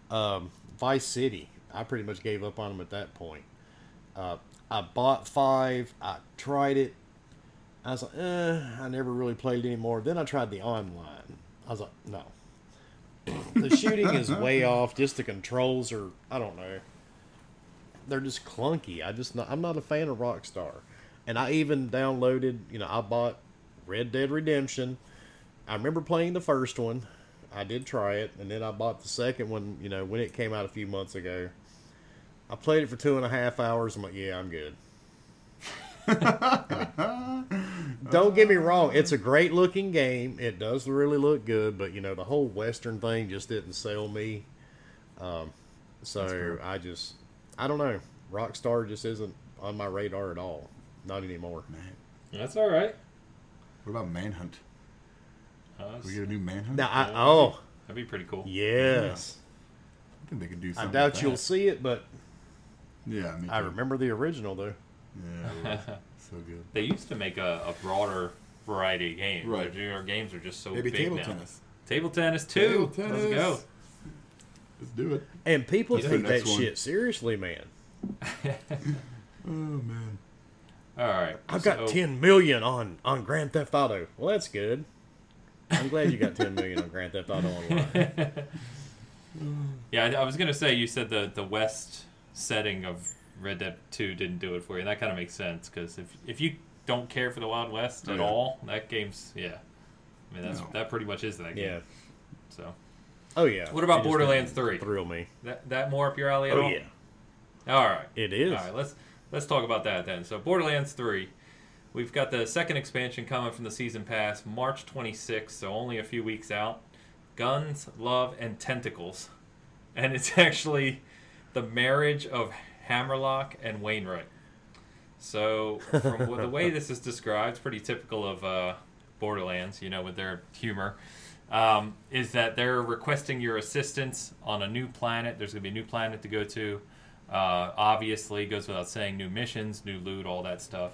[SPEAKER 3] Um, Vice City. I pretty much gave up on them at that point. Uh, I bought five. I tried it. I was like, eh, I never really played anymore. Then I tried the online. I was like, no. The shooting is way off. Just the controls are, I don't know. They're just clunky. I just, not, I'm not a fan of Rockstar. And I even downloaded, you know, I bought Red Dead Redemption. I remember playing the first one. I did try it, and then I bought the second one. You know, when it came out a few months ago. I played it for two and a half hours. I'm like, yeah, I'm good. Don't get me wrong; it's a great looking game. It does really look good, but you know the whole Western thing just didn't sell me. Um, so
[SPEAKER 2] fair.
[SPEAKER 3] I just, I don't know. Rockstar just isn't on my radar at all. Not anymore.
[SPEAKER 2] Man.
[SPEAKER 1] That's all right.
[SPEAKER 2] What about Manhunt?
[SPEAKER 1] Uh,
[SPEAKER 2] we get a new Manhunt?
[SPEAKER 3] Now, I, oh
[SPEAKER 1] that'd be pretty cool.
[SPEAKER 3] yes,
[SPEAKER 2] I think they could do something I
[SPEAKER 3] doubt
[SPEAKER 2] with
[SPEAKER 3] you'll
[SPEAKER 2] that.
[SPEAKER 3] see it, but
[SPEAKER 2] Yeah, me
[SPEAKER 3] I
[SPEAKER 2] too.
[SPEAKER 3] remember the original though.
[SPEAKER 2] Yeah, so good.
[SPEAKER 1] They used to make a, a broader variety of games.
[SPEAKER 2] Right.
[SPEAKER 1] Their, their games are just so
[SPEAKER 2] Maybe
[SPEAKER 1] big
[SPEAKER 2] table
[SPEAKER 1] now.
[SPEAKER 2] tennis.
[SPEAKER 1] Table tennis too.
[SPEAKER 2] Table
[SPEAKER 1] Let's go.
[SPEAKER 2] Let's do it.
[SPEAKER 3] And people
[SPEAKER 1] You know,
[SPEAKER 3] take that
[SPEAKER 2] one.
[SPEAKER 3] shit seriously, man.
[SPEAKER 2] Oh man.
[SPEAKER 1] All right.
[SPEAKER 3] I've got ten million on on Grand Theft Auto. Well, that's good. I'm glad you got ten million on Grand Theft Auto Online.
[SPEAKER 1] Yeah, I, I was gonna say you said the the west setting of Red Dead Two didn't do it for you. And that kind of makes sense because if if you don't care for the Wild West at
[SPEAKER 2] yeah.
[SPEAKER 1] all, that game's yeah. I mean that's
[SPEAKER 2] No.
[SPEAKER 1] that pretty much is that game.
[SPEAKER 3] Yeah.
[SPEAKER 1] So
[SPEAKER 3] Oh yeah.
[SPEAKER 1] What about Borderlands 3?
[SPEAKER 3] Thrill me.
[SPEAKER 1] that that more up your alley at all?
[SPEAKER 3] Oh
[SPEAKER 1] all?
[SPEAKER 3] yeah.
[SPEAKER 1] All right.
[SPEAKER 3] It is.
[SPEAKER 1] All right, let's let's talk about that then. So Borderlands Three, we've got the second expansion coming from the season pass, March 26th, so only a few weeks out. Guns, Love, and Tentacles. And it's actually the marriage of Hammerlock and Wainwright. So, from the way this is described, it's pretty typical of uh, Borderlands, you know, with their humor. Um, is that they're requesting your assistance on a new planet. There's going to be a new planet to go to. Uh, obviously, goes without saying, new missions, new loot, all that stuff.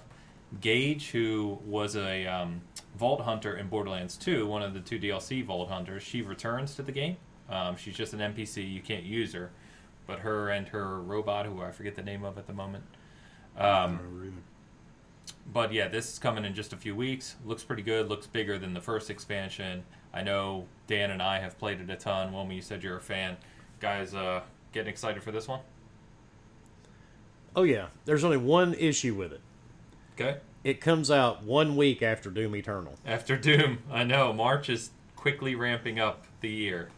[SPEAKER 1] Gage, who was a um, Vault Hunter in Borderlands 2, one of the two DLC Vault Hunters, she returns to the game. Um, she's just an NPC, you can't use her. But her and her robot, who I forget the name of at the moment. Um, but yeah, this is coming in just a few weeks. Looks pretty good. Looks bigger than the first expansion. I know Dan and I have played it a ton. Wilmy, you said you're a fan. Guys, uh, getting excited for this one?
[SPEAKER 3] Oh yeah, there's only one issue with it.
[SPEAKER 1] Okay.
[SPEAKER 3] It comes out one week after Doom Eternal,
[SPEAKER 1] After Doom, I know March is quickly ramping up the year.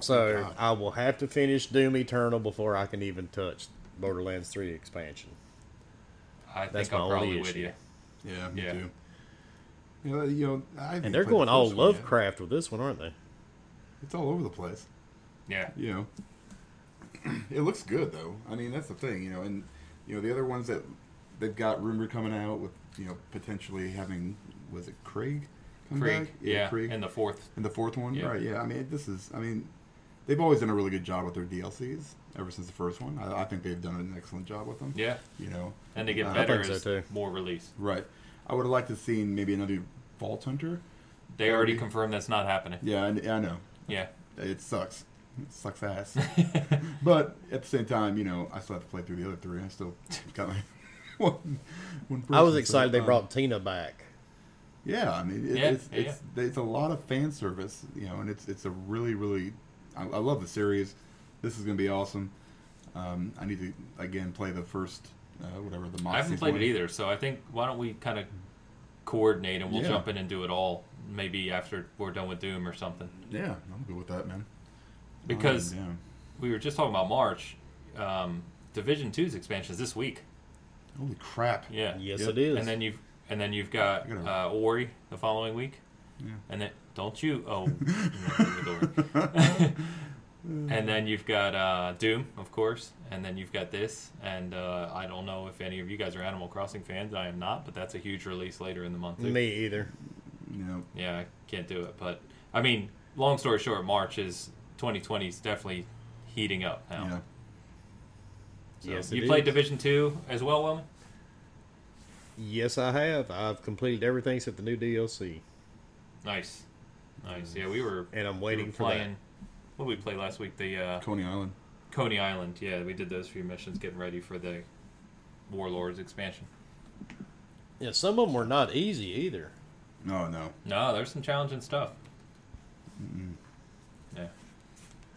[SPEAKER 3] So oh,
[SPEAKER 2] God.
[SPEAKER 3] I will have to finish Doom Eternal before I can even touch Borderlands 3 expansion.
[SPEAKER 1] I
[SPEAKER 3] That's
[SPEAKER 1] think I'm
[SPEAKER 3] only
[SPEAKER 1] probably with
[SPEAKER 3] issue.
[SPEAKER 1] you.
[SPEAKER 2] Yeah, me
[SPEAKER 1] Yeah.
[SPEAKER 2] too. You know, you know I
[SPEAKER 3] And they're
[SPEAKER 2] played the
[SPEAKER 3] going all
[SPEAKER 2] first one yet.
[SPEAKER 3] Lovecraft with this one, aren't they?
[SPEAKER 2] It's all over the place.
[SPEAKER 1] Yeah.
[SPEAKER 2] You know, it looks good though. I mean, that's the thing. You know, and you know the other ones that they've got rumored coming out with you know potentially having was it Craig? come
[SPEAKER 1] Krieg,
[SPEAKER 2] back?
[SPEAKER 1] yeah,
[SPEAKER 2] Craig,
[SPEAKER 1] and the fourth.
[SPEAKER 2] And the fourth one,
[SPEAKER 1] Yeah.
[SPEAKER 2] right? Yeah, I mean, this is. I mean, they've always done a really good job with their DLCs ever since the first one. I, I think they've done an excellent job with them.
[SPEAKER 1] Yeah,
[SPEAKER 2] You know,
[SPEAKER 1] and they get
[SPEAKER 2] Uh,
[SPEAKER 1] better
[SPEAKER 3] think so,
[SPEAKER 1] as
[SPEAKER 3] too.
[SPEAKER 1] more release.
[SPEAKER 2] right? I would have liked to have seen maybe another Vault Hunter.
[SPEAKER 1] They already
[SPEAKER 2] Already-
[SPEAKER 1] confirmed that's not happening.
[SPEAKER 2] Yeah, I, I know.
[SPEAKER 1] Yeah.
[SPEAKER 2] It sucks. It sucks ass. but at the same time, you know, I still have to play through the other three. I still got my one. one
[SPEAKER 3] I was excited
[SPEAKER 2] so,
[SPEAKER 3] they
[SPEAKER 2] um,
[SPEAKER 3] brought Tina back.
[SPEAKER 2] Yeah, I mean, it,
[SPEAKER 1] Yeah,
[SPEAKER 2] it's
[SPEAKER 1] yeah,
[SPEAKER 2] it's it's a lot of fan service, you know, and it's it's a really really. I, I love the series. This is gonna be awesome. Um, I need to again play the first uh, whatever the.
[SPEAKER 1] I haven't played
[SPEAKER 2] one.
[SPEAKER 1] it either, so I think why don't we kind of coordinate and we'll
[SPEAKER 2] Yeah.
[SPEAKER 1] jump in and do it all maybe after we're done with Doom or something.
[SPEAKER 2] Yeah, I'm good with that, man.
[SPEAKER 1] Because
[SPEAKER 2] Um, yeah.
[SPEAKER 1] we were just talking about March. Um, Division 2's expansion is this week.
[SPEAKER 2] holy crap.
[SPEAKER 1] Yeah.
[SPEAKER 3] Yes,
[SPEAKER 2] Yep.
[SPEAKER 3] it is.
[SPEAKER 1] And then you've and then you've got
[SPEAKER 2] gotta-
[SPEAKER 1] uh, Ori the following week.
[SPEAKER 2] Yeah.
[SPEAKER 1] And then don't you? Oh, with Ori. and then you've got uh, Doom, of course, and then you've got this. And uh, I don't know if any of you guys are Animal Crossing fans. I am not, but that's a huge release later in the month. Too.
[SPEAKER 3] Me either.
[SPEAKER 2] You know,
[SPEAKER 1] Yeah, I can't do it. But I mean, long story short, March is 2020 is definitely heating up now.
[SPEAKER 2] yeah.
[SPEAKER 1] So,
[SPEAKER 3] Yes,
[SPEAKER 1] you played
[SPEAKER 3] is.
[SPEAKER 1] Division Two as well, Wilman?
[SPEAKER 3] Yes, I have. I've completed everything except the new DLC,
[SPEAKER 1] Nice, nice. Yeah, we were
[SPEAKER 3] and I'm
[SPEAKER 1] we
[SPEAKER 3] waiting
[SPEAKER 1] were
[SPEAKER 3] for
[SPEAKER 1] playing. What did we play last week? The uh,
[SPEAKER 2] Coney Island.
[SPEAKER 1] Coney Island. Yeah, we did those few missions, getting ready for the Warlords expansion.
[SPEAKER 3] Yeah, some of them were not easy either.
[SPEAKER 2] No, no.
[SPEAKER 1] No, there's some challenging stuff.
[SPEAKER 2] Mm-mm.
[SPEAKER 1] Yeah,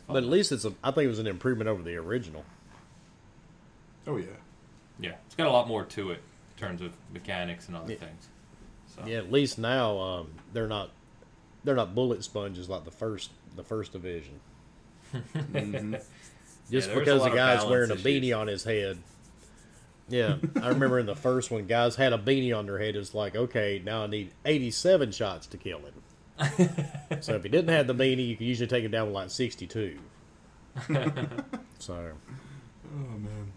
[SPEAKER 3] But at least it's a. I think it was an improvement over the original.
[SPEAKER 2] Oh yeah.
[SPEAKER 1] yeah, it's got a lot more to it in terms of mechanics and other
[SPEAKER 3] Yeah.
[SPEAKER 1] things. So
[SPEAKER 3] Yeah, at least now um, they're not. They're not bullet sponges like the first the first division.
[SPEAKER 2] Mhm.
[SPEAKER 3] Just
[SPEAKER 1] there was a
[SPEAKER 3] because the guy's
[SPEAKER 1] balance
[SPEAKER 3] wearing a
[SPEAKER 1] issues.
[SPEAKER 3] beanie on his head. Yeah, I remember in the first one, guys had a beanie on their head. It's like, okay, now I need 87 shots to kill him. so if he didn't have the beanie, you could usually take him down with like 62. so
[SPEAKER 2] Oh man.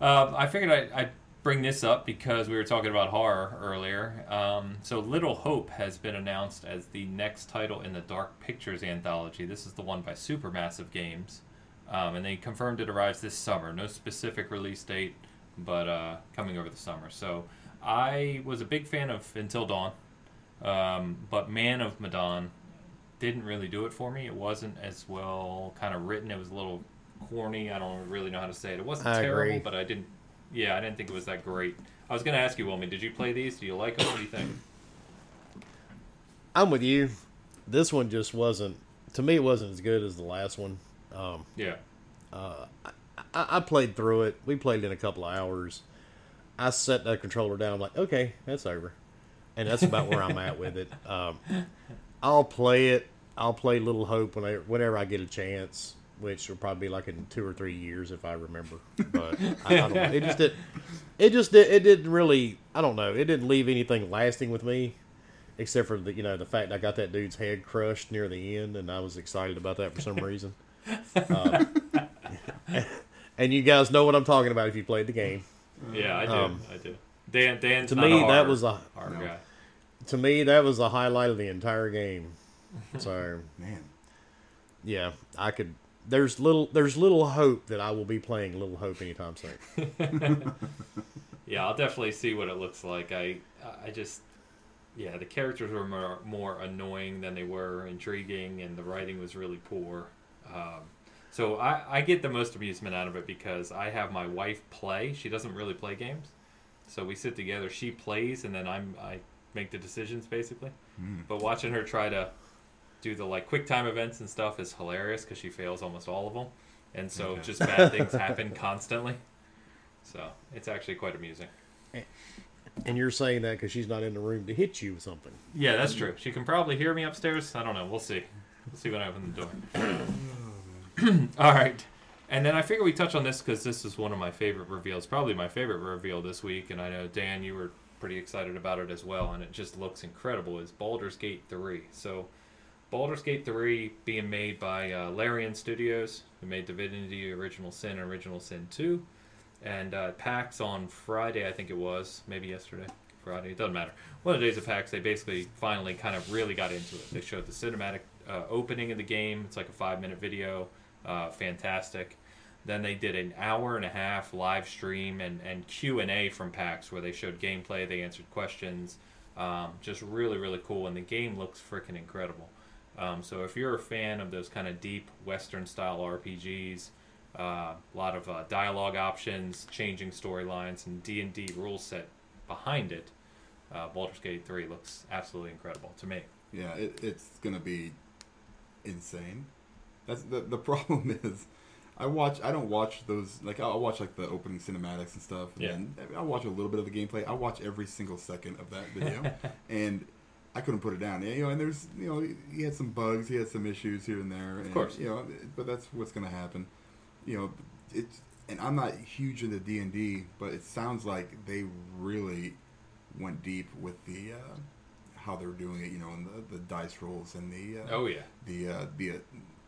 [SPEAKER 1] Um, I figured I, I'd bring this up because we were talking about horror earlier. Um, so, Little Hope has been announced as the next title in the Dark Pictures anthology. This is the one by Supermassive Games. Um, and they confirmed it arrives this summer. No specific release date, but uh, coming over the summer. So, I was a big fan of Until Dawn, um, but Man of Medan didn't really do it for me. It wasn't as well kind of written. It was a little corny. I don't really know how to say it. It wasn't
[SPEAKER 3] I
[SPEAKER 1] terrible,
[SPEAKER 3] agree.
[SPEAKER 1] but I didn't. Yeah, I didn't think it was that great. I was going to ask you, Wilmy, did you play these? Do you like them? What do you think?
[SPEAKER 3] I'm with you. This one just wasn't. To me, it wasn't as good as the last one. Um,
[SPEAKER 1] Yeah.
[SPEAKER 3] I, I played through it. We played in a couple of hours. I set that controller down. I'm like, okay, that's over, and that's about where I'm at with it. Um, I'll play it. I'll play Little Hope when I, whenever I get a chance. Which will probably be like in two or three years if I remember. But I, I don't know. It just did. It just did. It didn't really. I don't know. It didn't leave anything lasting with me, except for the you know the fact I got that dude's head crushed near the end, and I was excited about that for some reason. Um, and you guys know what I'm talking about if you played the game.
[SPEAKER 1] Yeah, I do.
[SPEAKER 3] Um,
[SPEAKER 1] I do. Dan, Dan's
[SPEAKER 3] To
[SPEAKER 1] not
[SPEAKER 3] me,
[SPEAKER 1] a
[SPEAKER 3] that was a
[SPEAKER 1] horror
[SPEAKER 2] No.
[SPEAKER 1] guy.
[SPEAKER 3] to me that was the highlight of the entire game. So
[SPEAKER 2] Man,
[SPEAKER 3] yeah, I could. There's little. There's little hope that I will be playing Little Hope anytime soon.
[SPEAKER 1] Yeah, I'll definitely see what it looks like. I, I just, yeah, the characters were more, more annoying than they were intriguing, and the writing was really poor. Um, so I, I get the most amusement out of it because I have my wife play. She doesn't really play games, so we sit together. She plays, and then I'm I make the decisions basically.
[SPEAKER 2] Mm.
[SPEAKER 1] But watching her try to do the like quick time events and stuff is hilarious because she fails almost all of them, and so
[SPEAKER 2] Okay.
[SPEAKER 1] just bad things happen constantly. So it's actually quite amusing.
[SPEAKER 3] And you're saying that because she's not in the room to hit you with something.
[SPEAKER 1] Yeah, that's true. She can probably hear me upstairs. I don't know. We'll see. We'll see when I open the door. All right. And then I figure we touch on this because this is one of my favorite reveals, probably my favorite reveal this week. And I know Dan, you were pretty excited about it as well, and it just looks incredible. Is Baldur's Gate three? So, Baldur's Gate three being made by uh, Larian Studios, who made Divinity: Original Sin and Original Sin two, and uh, PAX on Friday, I think it was, maybe yesterday, Friday. It doesn't matter. One of the days of PAX, they basically finally kind of really got into it. They showed the cinematic uh, opening of the game. It's like a five minute video, uh, fantastic. Then they did an hour and a half live stream and, and Q and A from PAX where they showed gameplay, they answered questions. Um, just really really cool, and the game looks freaking incredible. Um, so if you're a fan of those kind of deep Western style RPGs, a uh, lot of uh, dialogue options, changing storylines, and D and D rule set behind it, uh, Baldur's Gate 3 looks absolutely incredible to me.
[SPEAKER 2] yeah, it, it's gonna be insane. That's the the problem is, I watch. I don't watch those. Like I'll watch like the opening cinematics and stuff. And
[SPEAKER 1] Yeah.
[SPEAKER 2] then I'll watch a little bit of the gameplay. I watch every single second of that video, and I couldn't put it down. You know, and there's you know he had some bugs, he had some issues here and there. And,
[SPEAKER 1] course.
[SPEAKER 2] you know, but that's what's gonna happen. You know, it's and I'm not huge into D and D, but it sounds like they really went deep with the. Uh, how they're doing it, you know, and the, the dice rolls and the uh,
[SPEAKER 1] Oh yeah,
[SPEAKER 2] the uh, the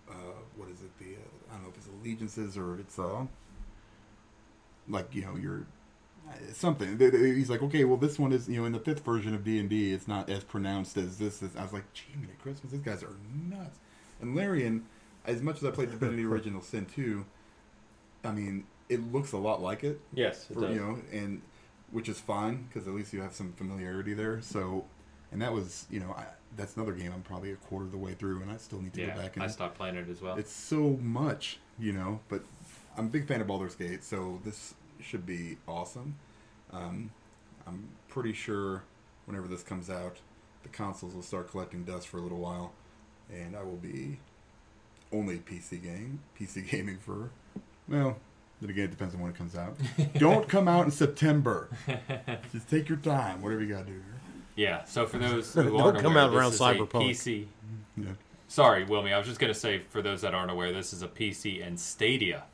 [SPEAKER 2] uh, what is it? The uh, I don't know if it's allegiances or it's uh like you know your something. He's like, okay, well, this one is you know in the fifth version of D and D, it's not as pronounced as this. Is. I was like, gee, man, Christmas, these guys are nuts. And Larian, as much as I played Divinity Original Sin 2, I mean, it looks a lot like it
[SPEAKER 1] yes, it
[SPEAKER 2] for,
[SPEAKER 1] does.
[SPEAKER 2] you know, and which is fine because at least you have some familiarity there. So, and that was, you know, I, that's another game I'm probably a quarter of the way through, and I still need to
[SPEAKER 1] yeah,
[SPEAKER 2] go back and
[SPEAKER 1] I stopped playing it as well.
[SPEAKER 2] it's so much, you know. But I'm a big fan of Baldur's Gate, so this should be awesome. Um, I'm pretty sure whenever this comes out, the consoles will start collecting dust for a little while, and I will be only PC game, PC gaming for well. Then again, it depends on when it comes out. Don't come out in September. Just take your time. Whatever you gotta do.
[SPEAKER 1] Yeah. So for those who
[SPEAKER 3] Don't
[SPEAKER 1] aren't
[SPEAKER 3] come
[SPEAKER 1] aware,
[SPEAKER 3] out
[SPEAKER 1] this
[SPEAKER 3] around
[SPEAKER 1] is
[SPEAKER 3] Cyberpunk.
[SPEAKER 1] A PC.
[SPEAKER 2] Yeah.
[SPEAKER 1] Sorry, Wilmy. I was just gonna say for those that aren't aware, this is a PC and Stadia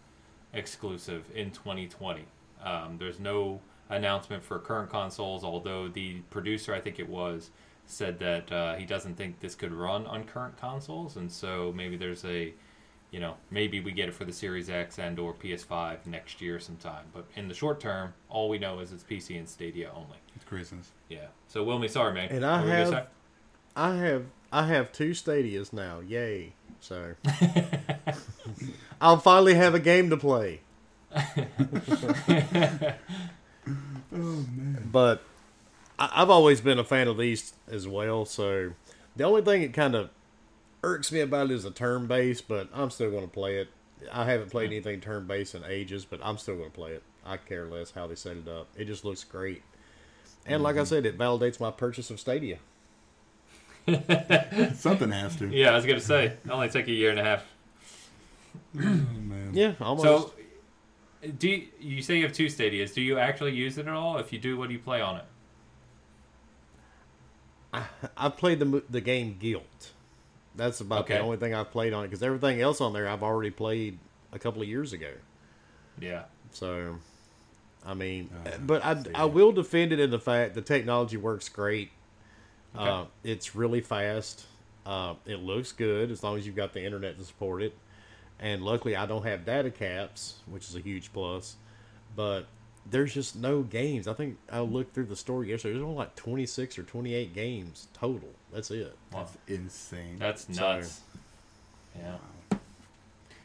[SPEAKER 1] exclusive in 2020. Um, there's no announcement for current consoles, although the producer, I think it was, said that uh, he doesn't think this could run on current consoles, and so maybe there's a, you know, maybe we get it for the Series X and or PS5 next year sometime. But in the short term, all we know is it's PC and Stadia only.
[SPEAKER 2] It's craziness.
[SPEAKER 1] Yeah. So Wilmy, sorry, man.
[SPEAKER 3] And I
[SPEAKER 1] What were
[SPEAKER 3] have- I have I have two stadias now. Yay! So I'll finally have a game to play.
[SPEAKER 2] Oh man.
[SPEAKER 3] But I, I've always been a fan of these as well. So the only thing that kind of irks me about it is the turn based, but I'm still going to play it. I haven't played anything turn based in ages, but I'm still going to play it. I care less how they set it up. It just looks great. And like I mm-hmm. said, it validates my purchase of Stadia.
[SPEAKER 2] Something has to.
[SPEAKER 1] Yeah, I was gonna say it only took a year and a half.
[SPEAKER 2] Man.
[SPEAKER 3] Yeah, almost.
[SPEAKER 1] So, do you, you say you have two stadias? Do you actually use it at all? If you do, what do you play on it?
[SPEAKER 3] I've played the the game Guilt. That's about
[SPEAKER 1] Okay.
[SPEAKER 3] the only thing I've played on it because everything else on there I've already played a couple of years ago.
[SPEAKER 1] Yeah.
[SPEAKER 3] So, I mean,
[SPEAKER 2] Uh,
[SPEAKER 3] but I. I will defend it in the fact the technology works great. Uh,
[SPEAKER 1] Okay.
[SPEAKER 3] it's really fast. Uh, it looks good as long as you've got the internet to support it. And luckily, I don't have data caps, which is a huge plus. But there's just no games. I think I looked through the store yesterday. There's only like 26 or 28 games total. That's it.
[SPEAKER 1] Wow.
[SPEAKER 2] That's insane.
[SPEAKER 1] That's
[SPEAKER 3] So-
[SPEAKER 1] nuts. Yeah.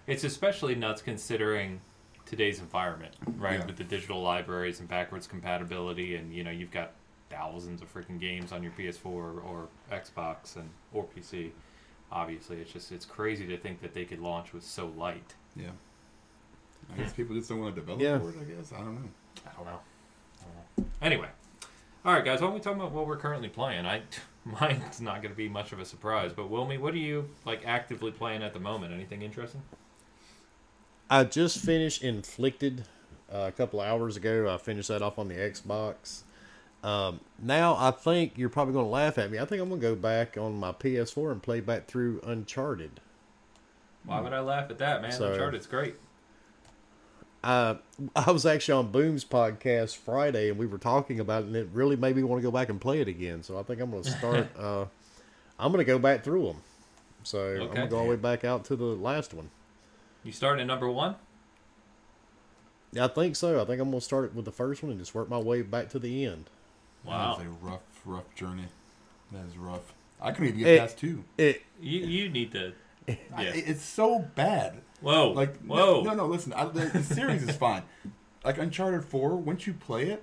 [SPEAKER 1] It's especially nuts considering today's environment, right?
[SPEAKER 2] Yeah.
[SPEAKER 1] With the digital libraries and backwards compatibility, and you know you've got thousands of freaking games on your PS4 or Xbox and or PC. Obviously, it's just it's crazy to think that they could launch with so light.
[SPEAKER 2] yeah. I guess people just don't want to develop
[SPEAKER 3] Yeah.
[SPEAKER 2] for it. I guess I don't know.
[SPEAKER 1] I don't know. I don't know. Anyway, all right, guys. Why don't we talk about what we're currently playing? I mine's not going to be much of a surprise, but Wilmy, what are you like actively playing at the moment? Anything interesting?
[SPEAKER 3] I just finished Inflicted uh, a couple of hours ago. I finished that off on the Xbox. Um, now I think you're probably going to laugh at me. I think I'm going to go back on my PS4 and play back through Uncharted.
[SPEAKER 1] Why would I laugh at that, man?
[SPEAKER 3] So-
[SPEAKER 1] Uncharted's great.
[SPEAKER 3] Uh, I was actually on Boom's podcast Friday, and we were talking about it, and it really made me want to go back and play it again. So I think I'm going to start. uh, I'm going to go back through them. So I'm going to go all the way back out to the last one.
[SPEAKER 1] You starting at number one?
[SPEAKER 3] Yeah, I think so. I think I'm going to start with the first one and just work my way back to the end.
[SPEAKER 1] Wow.
[SPEAKER 2] That is a rough, rough journey. That is rough. I couldn't even get
[SPEAKER 3] It-
[SPEAKER 2] past two.
[SPEAKER 3] It
[SPEAKER 1] You you need to.
[SPEAKER 2] I,
[SPEAKER 1] Yeah.
[SPEAKER 2] it's so bad.
[SPEAKER 1] Whoa.
[SPEAKER 2] Like
[SPEAKER 1] whoa.
[SPEAKER 2] No, no, no listen. I, the, the series is fine. Like Uncharted Four, once you play it,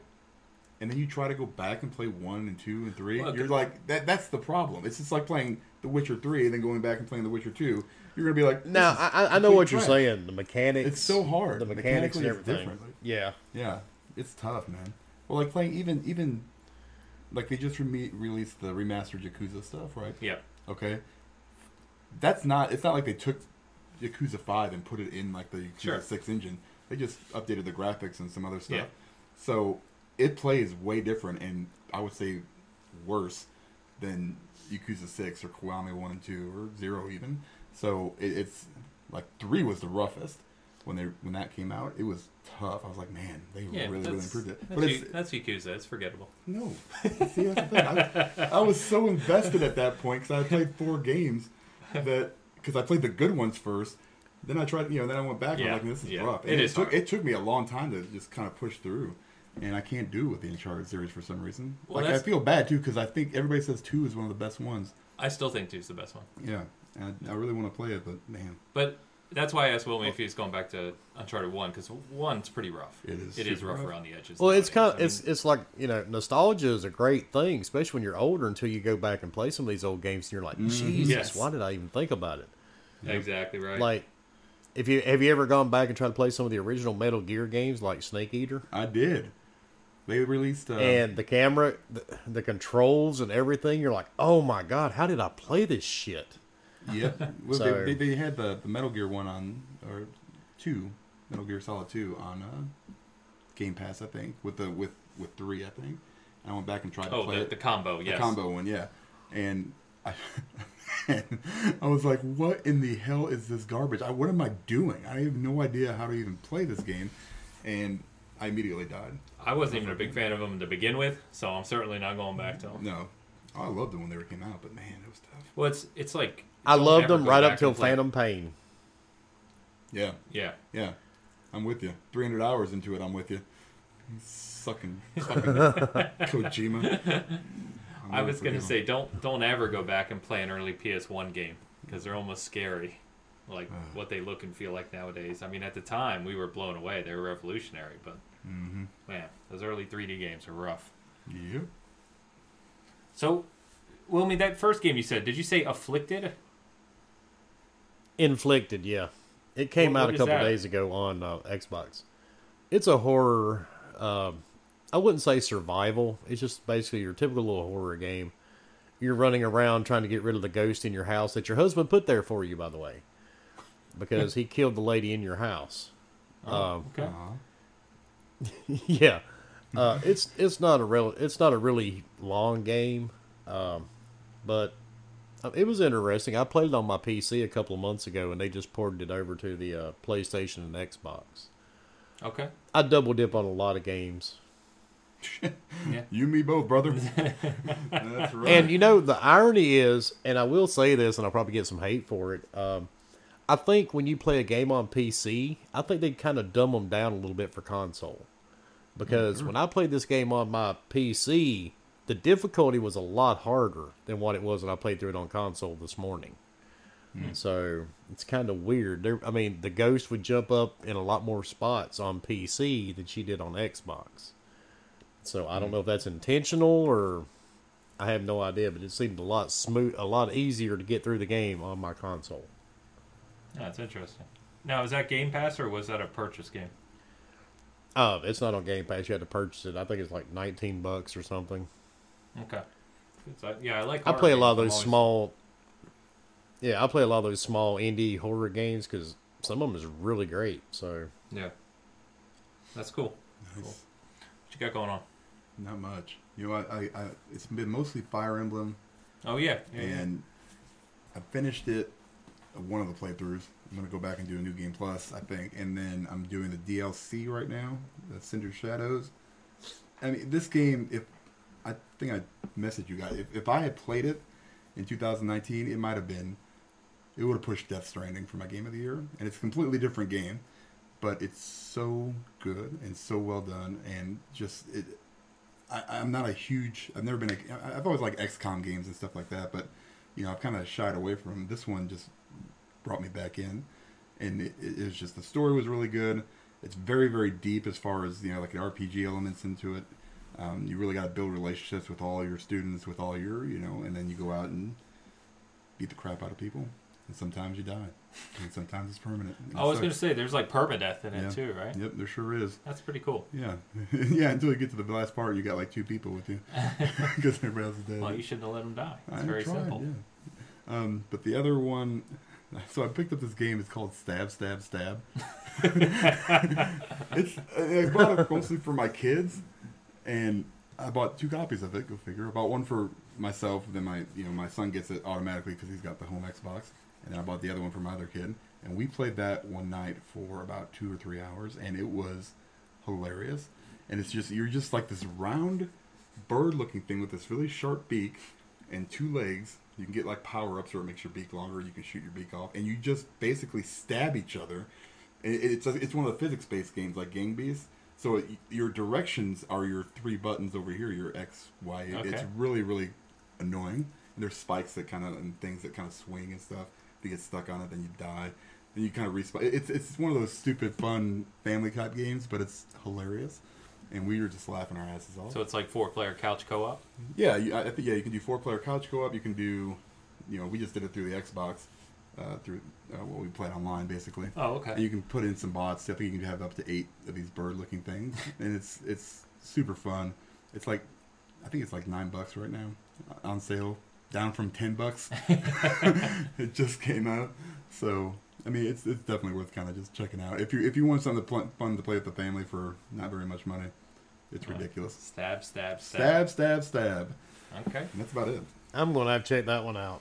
[SPEAKER 2] and then you try to go back and play one and two and three,
[SPEAKER 1] Well,
[SPEAKER 2] you're like that. That's the problem. It's just like playing The Witcher Three and then going back and playing The Witcher Two. You're gonna be like, this
[SPEAKER 3] Now I, I- I know what you're
[SPEAKER 2] trash.
[SPEAKER 3] saying. The mechanics.
[SPEAKER 2] It's so hard.
[SPEAKER 3] The mechanics and
[SPEAKER 2] Mechanically, it's
[SPEAKER 3] everything.
[SPEAKER 2] different.
[SPEAKER 3] Yeah.
[SPEAKER 2] Yeah, it's tough, man. Well, like playing even even like they just re- released the remastered Yakuza stuff, right?
[SPEAKER 1] Yeah.
[SPEAKER 2] Okay, that's not. It's not like they took Yakuza Five and put it in like the Yakuza
[SPEAKER 1] Sure.
[SPEAKER 2] Six engine. They just updated the graphics and some other stuff.
[SPEAKER 1] Yeah.
[SPEAKER 2] So it plays way different, and I would say worse than Yakuza Six or Kiwami One and Two or Zero even. So it, it's like three was the roughest when they when that came out. It was tough. I was like, man, they
[SPEAKER 1] Yeah.
[SPEAKER 2] really really improved it.
[SPEAKER 1] That's,
[SPEAKER 2] But
[SPEAKER 1] Yu-
[SPEAKER 2] it's
[SPEAKER 1] that's Yakuza. It's forgettable.
[SPEAKER 2] no. See, that's the thing. I, I was so invested at that point because I played four games that because I played the good ones first. Then I tried, you know, then I went back and
[SPEAKER 1] Yeah,
[SPEAKER 2] I'm like, this is
[SPEAKER 1] yeah.
[SPEAKER 2] rough.
[SPEAKER 1] It
[SPEAKER 2] And took it took me a long time to just kind of push through, and I can't do it with the Uncharted series for some reason.
[SPEAKER 1] Well,
[SPEAKER 2] like I feel bad too because I think everybody says two is one of the best ones.
[SPEAKER 1] I still think two is the best one.
[SPEAKER 2] Yeah, and I, I really want to play it, but man,
[SPEAKER 1] But that's why I asked Wilmy if he's going back to Uncharted One because one's pretty rough.
[SPEAKER 2] It is
[SPEAKER 1] It is rough
[SPEAKER 2] rough.
[SPEAKER 1] around the edges.
[SPEAKER 3] Well, it's kind of
[SPEAKER 1] I
[SPEAKER 3] it's it's like you know nostalgia is a great thing, especially when you're older. Until you go back and play some of these old games, and you're like, Jesus,
[SPEAKER 1] Mm-hmm. Yes.
[SPEAKER 3] why did I even think about it?
[SPEAKER 1] mean, exactly right.
[SPEAKER 3] Like, if you have you ever gone back and tried to play some of the original Metal Gear games, like Snake Eater,
[SPEAKER 2] I did. They released uh,
[SPEAKER 3] and the camera, the, the controls, and everything, you're like, oh my god, how did I play this shit?
[SPEAKER 2] Yep. Well,
[SPEAKER 3] So-
[SPEAKER 2] they, they, they had the, the Metal Gear one on or two, Metal Gear Solid two on uh, Game Pass, I think, with the with with three, I think. And I went back and tried to
[SPEAKER 1] oh,
[SPEAKER 2] play
[SPEAKER 1] the,
[SPEAKER 2] it,
[SPEAKER 1] the combo. Yes.
[SPEAKER 2] The combo one, yeah. And I, and I was like, "What in the hell is this garbage? I, what am I doing? I have no idea how to even play this game." And I immediately died.
[SPEAKER 1] I wasn't even a big fan of them to begin with, so I'm certainly not going back to them.
[SPEAKER 2] No, oh, I loved them when they came out, but man, it was tough.
[SPEAKER 1] Well, it's it's like
[SPEAKER 3] I loved them right up till Phantom Pain.
[SPEAKER 2] Yeah,
[SPEAKER 1] Yeah.
[SPEAKER 2] Yeah, I'm with you. 300 hours into it, I'm with you. Sucking, sucking Kojima. I'm
[SPEAKER 1] I
[SPEAKER 2] rooting
[SPEAKER 1] was
[SPEAKER 2] for
[SPEAKER 1] gonna say don't don't ever go back and play an early PS1 game because they're almost scary, like what they look and feel like nowadays. I mean, at the time we were blown away; they were revolutionary. But
[SPEAKER 2] Mhm.
[SPEAKER 1] man, those early 3D games are rough.
[SPEAKER 2] Yep.
[SPEAKER 1] So, Wilmy, that first game you said, did you say Afflicted?
[SPEAKER 3] Inflicted, yeah. It came
[SPEAKER 1] What-
[SPEAKER 3] out
[SPEAKER 1] what
[SPEAKER 3] a couple days ago on uh, Xbox. It's a horror. Um, I wouldn't say survival. It's just basically your typical little horror game. You're running around trying to get rid of the ghost in your house that your husband put there for you, by the way, because he killed the lady in your house. Um,
[SPEAKER 1] okay.
[SPEAKER 3] Yeah, uh, it's it's not a real it's not a really long game, um, but Uh, It was interesting. I played it on my PC a couple of months ago, and they just ported it over to the uh, PlayStation and Xbox.
[SPEAKER 1] Okay.
[SPEAKER 3] I double dip on a lot of games,
[SPEAKER 2] You me both, brother. That's right.
[SPEAKER 3] and you know the irony is, and I will say this, and I'll probably get some hate for it. Um, I think when you play a game on PC, I think they kind of dumb them down a little bit for console, because when I played this game on my PC, the difficulty was a lot harder than what it was when I played through it on console this morning. So it's kind of weird. There, I mean, the ghost would jump up in a lot more spots on PC than she did on Xbox. So I don't know if that's intentional or I have no idea, but it seemed a lot smooth, a lot easier to get through the game on my console.
[SPEAKER 1] That's interesting. Now, is that Game Pass or was that a purchase game?
[SPEAKER 3] Uh, it's not on Game Pass. You had to purchase it. I think it's like nineteen bucks or something.
[SPEAKER 1] Okay. It's, uh, yeah, I like.
[SPEAKER 3] I play a lot of those
[SPEAKER 1] always-
[SPEAKER 3] small. Yeah, I play a lot of those small indie horror games because some of them is really great. So
[SPEAKER 1] Yeah. That's cool.
[SPEAKER 2] Nice.
[SPEAKER 1] Cool. What you got going on?
[SPEAKER 2] Not much. You know, I, I, I it's been mostly Fire Emblem,
[SPEAKER 1] Oh yeah. yeah, yeah.
[SPEAKER 2] and I finished it. uh, One of the playthroughs. I'm gonna go back and do a new game plus, I think, and then I'm doing the DLC right now, the Cindered Shadows. I mean, this game. If I think I messaged you guys, if, if I had played it in 2019, it might have been. It would have pushed Death Stranding for my game of the year, and it's a completely different game, but it's so good and so well done, and just it. I, I'm not a huge. I've never been. A, I've always liked XCOM games and stuff like that, but you know, I've kind of shied away from them. This one just brought me back in, and it, it was just the story was really good. It's very very deep as far as you know, like the RPG elements into it. Um, you really got to build relationships with all your students, with all your you know, and then you go out and beat the crap out of people, and sometimes you die, and sometimes it's permanent. it
[SPEAKER 1] I was gonna say there's like permadeath in it too, right?
[SPEAKER 2] Yep, there sure is.
[SPEAKER 1] That's pretty cool.
[SPEAKER 2] Yeah, yeah. Until you get to the last part, you got like two people with you because everybody else is dead.
[SPEAKER 1] Well, you shouldn't have let them die. It's
[SPEAKER 2] I
[SPEAKER 1] very
[SPEAKER 2] tried,
[SPEAKER 1] simple.
[SPEAKER 2] Yeah. Um, but the other one, so I picked up this game. It's called Stab, Stab, Stab. it's I bought it mostly for my kids, and I bought two copies of it. Go figure. I bought one for myself. Then my you know my son gets it automatically because he's got the home Xbox, and then I bought the other one for my other kid. And we played that one night for about two or three hours, and it was hilarious. And it's just you're just like this round bird-looking thing with this really sharp beak and two legs. You can get like power-ups where it makes your beak longer. You can shoot your beak off, and you just basically stab each other. And it- It's it's one of the physics-based games like Gang Beasts. So your directions are your three buttons over here, your X, Y. It's really really annoying. And there's spikes that kind of and things that kind of swing and stuff. If you get stuck on it, then you die. Then you kind of respawn. It's it's one of those stupid, fun family cop games, but it's hilarious. And we were just laughing our asses off.
[SPEAKER 1] So it's like four player couch co op.
[SPEAKER 2] Yeah, you, I I think yeah, you can do four player couch co op. You can do, you know, we just did it through the Xbox, uh, through uh, what we played online basically.
[SPEAKER 1] Oh,
[SPEAKER 2] And
[SPEAKER 1] okay.
[SPEAKER 2] you can put in some bots. I think you can have up to eight of these bird looking things, and it's it's super fun. It's like, I think it's like nine bucks right now uh, on sale, down from ten bucks. it just came out, so I mean it's it's definitely worth kind of just checking out if you if you want something to pl- fun to play with the family for not very much money. It's
[SPEAKER 1] Right.
[SPEAKER 2] ridiculous.
[SPEAKER 1] Stab, stab,
[SPEAKER 2] Stab,
[SPEAKER 1] stab.
[SPEAKER 2] stab, stab.
[SPEAKER 1] Okay.
[SPEAKER 2] And that's about it.
[SPEAKER 3] I'm gonna have to check that one out.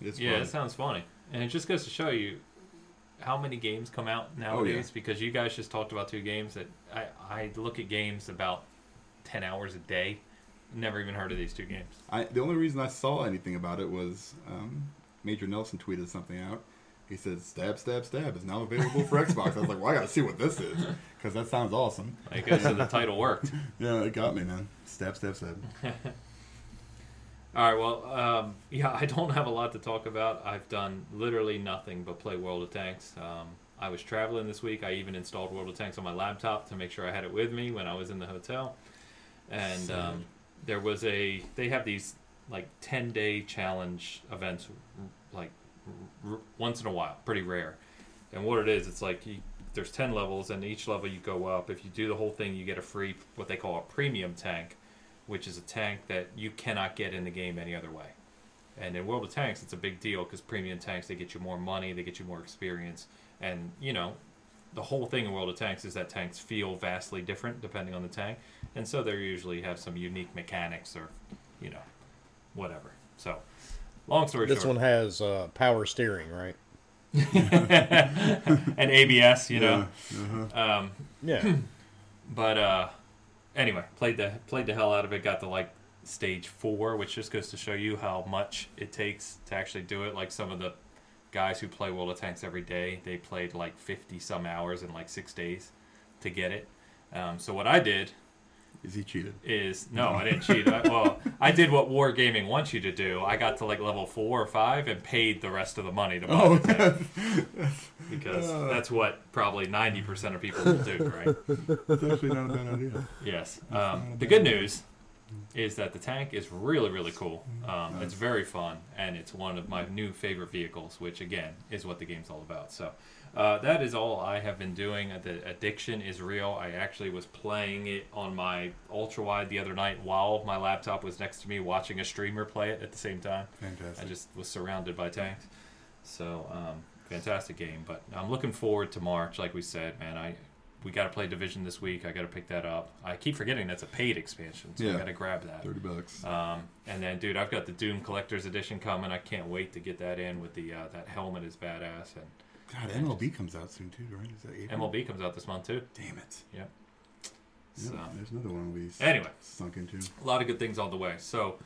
[SPEAKER 2] It's
[SPEAKER 1] Yeah,
[SPEAKER 2] fun.
[SPEAKER 1] it sounds funny, and it just goes to show you how many games come out nowadays. Because you guys just talked about two games that I I look at games about ten hours a day. Never even heard of these two games.
[SPEAKER 2] I, the only reason I saw anything about it was um, Major Nelson tweeted something out. He said, "Stab, stab, stab is now available for Xbox." I was like, "Well, I gotta see what this is because that sounds awesome."
[SPEAKER 1] I guess so the title worked.
[SPEAKER 2] Yeah, it got me, man. Stab, stab, stab.
[SPEAKER 1] All right, well, um, yeah, I don't have a lot to talk about. I've done literally nothing but play World of Tanks. Um, I was traveling this week. I even installed World of Tanks on my laptop to make sure I had it with me when I was in the hotel. And um, there was a, they have these like 10 day challenge events, like r- r- once in a while, pretty rare. And what it is, it's like you, there's 10 levels, and each level you go up. If you do the whole thing, you get a free, what they call a premium tank which is a tank that you cannot get in the game any other way. And in World of Tanks, it's a big deal because premium tanks they get you more money, they get you more experience, and you know, the whole thing in World of Tanks is that tanks feel vastly different depending on the tank, and so they usually have some unique mechanics or, you know, whatever. So, long story
[SPEAKER 3] This
[SPEAKER 1] short,
[SPEAKER 3] one has uh, power steering, right?
[SPEAKER 1] and ABS, you know.
[SPEAKER 2] Uh-huh.
[SPEAKER 1] Um,
[SPEAKER 3] Yeah.
[SPEAKER 1] but uh, anyway, played the played the hell out of it. Got to like stage four, which just goes to show you how much it takes to actually do it. Like some of the guys who play World of Tanks every day, they played like fifty some hours in like six days to get it. Um, so what I did
[SPEAKER 2] Is he cheated?
[SPEAKER 1] is no, I didn't cheat. I, well, I did what Wargaming wants you to do. I got to like level four or five and paid the rest of the money to buy
[SPEAKER 2] Oh,
[SPEAKER 1] the tank because that's what probably ninety percent of people will do, right?
[SPEAKER 2] that's actually not a bad idea.
[SPEAKER 1] Yes. Um, the good news is that the tank is really, really cool. Um, it's very fun, and it's one of my new favorite vehicles, which again is what the game's all about. So uh, that is all I have been doing. The addiction is real. I actually was playing it on my ultra wide the other night while my laptop was next to me, watching a streamer play it at the same time.
[SPEAKER 2] Fantastic.
[SPEAKER 1] I just was surrounded by tanks. So, um, fantastic game. But I'm looking forward to March. Like we said, man, I we got to play Division this week. I got to pick that up. I keep forgetting that's a paid expansion, so I
[SPEAKER 2] Yeah.
[SPEAKER 1] got to grab that.
[SPEAKER 2] Thirty bucks.
[SPEAKER 1] Um, and then, dude, I've got the Doom Collector's Edition coming. I can't wait to get that in with the uh, that helmet is badass. And
[SPEAKER 2] God, MLB comes out soon too, right? Is that April?
[SPEAKER 1] MLB comes out this month too.
[SPEAKER 2] Damn it.
[SPEAKER 1] Yep.
[SPEAKER 2] Yep,
[SPEAKER 1] So
[SPEAKER 2] there's another one we
[SPEAKER 1] anyway,
[SPEAKER 2] sunk into.
[SPEAKER 1] a lot of good things on the way. So,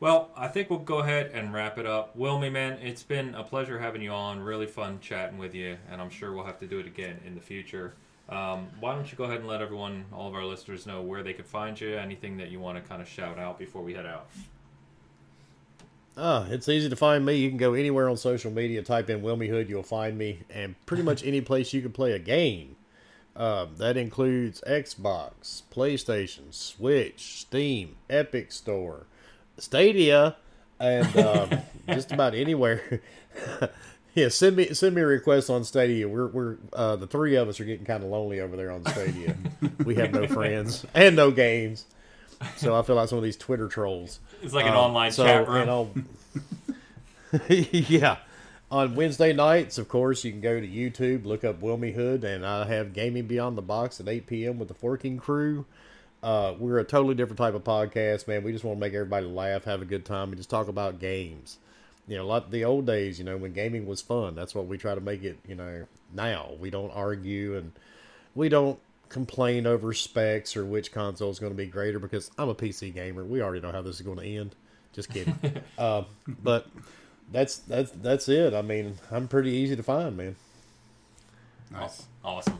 [SPEAKER 1] well, I think we'll go ahead and wrap it up. Wilmy, man, it's been a pleasure having you on. Really fun chatting with you, and I'm sure we'll have to do it again in the future. Um, why don't you go ahead and let everyone, all of our listeners, know where they could find you? Anything that you want to kind of shout out before we head out?
[SPEAKER 3] Uh, it's easy to find me. You can go anywhere on social media, type in Wilmy Hood, you'll find me, and pretty much any place you can play a game. Um, that includes Xbox, PlayStation, Switch, Steam, Epic Store, Stadia, and um, just about anywhere. yeah, send me send me a request on Stadia. We're we're uh, the three of us are getting kind of lonely over there on Stadia. we have no friends and no games, so I feel like some of these Twitter trolls.
[SPEAKER 1] It's like an
[SPEAKER 3] Um,
[SPEAKER 1] online
[SPEAKER 3] so,
[SPEAKER 1] chat room.
[SPEAKER 3] Know, yeah. On Wednesday nights, of course, you can go to YouTube, look up Wilmy Hood, and I have Gaming Beyond the Box at 8 p.m. with the Forking Crew. Uh, we're a totally different type of podcast, man. We just want to make everybody laugh, have a good time, and just talk about games. You know, like the old days, you know, when gaming was fun. That's what we try to make it, you know, now. We don't argue and we don't complain over specs or which console is going to be greater because I'm a PC gamer. We already know how this is going to end. Just kidding. uh, but that's that's that's it. I mean, I'm pretty easy to find, man.
[SPEAKER 2] Nice.
[SPEAKER 1] Awesome.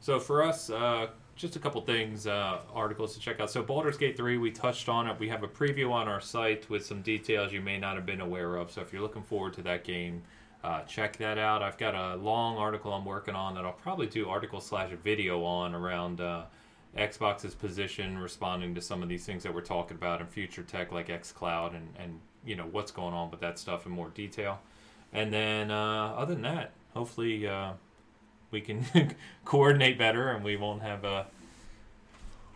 [SPEAKER 1] So for us, uh, just a couple things, uh, articles to check out. So Baldur's Gate 3, we touched on it. We have a preview on our site with some details you may not have been aware of. So if you're looking forward to that game, uh, check that out. I've got a long article I'm working on that I'll probably do article slash video on around uh, Xbox's position, responding to some of these things that we're talking about in future tech like xCloud and, and you know what's going on with that stuff in more detail. And then uh, other than that, hopefully uh, we can coordinate better and we won't have a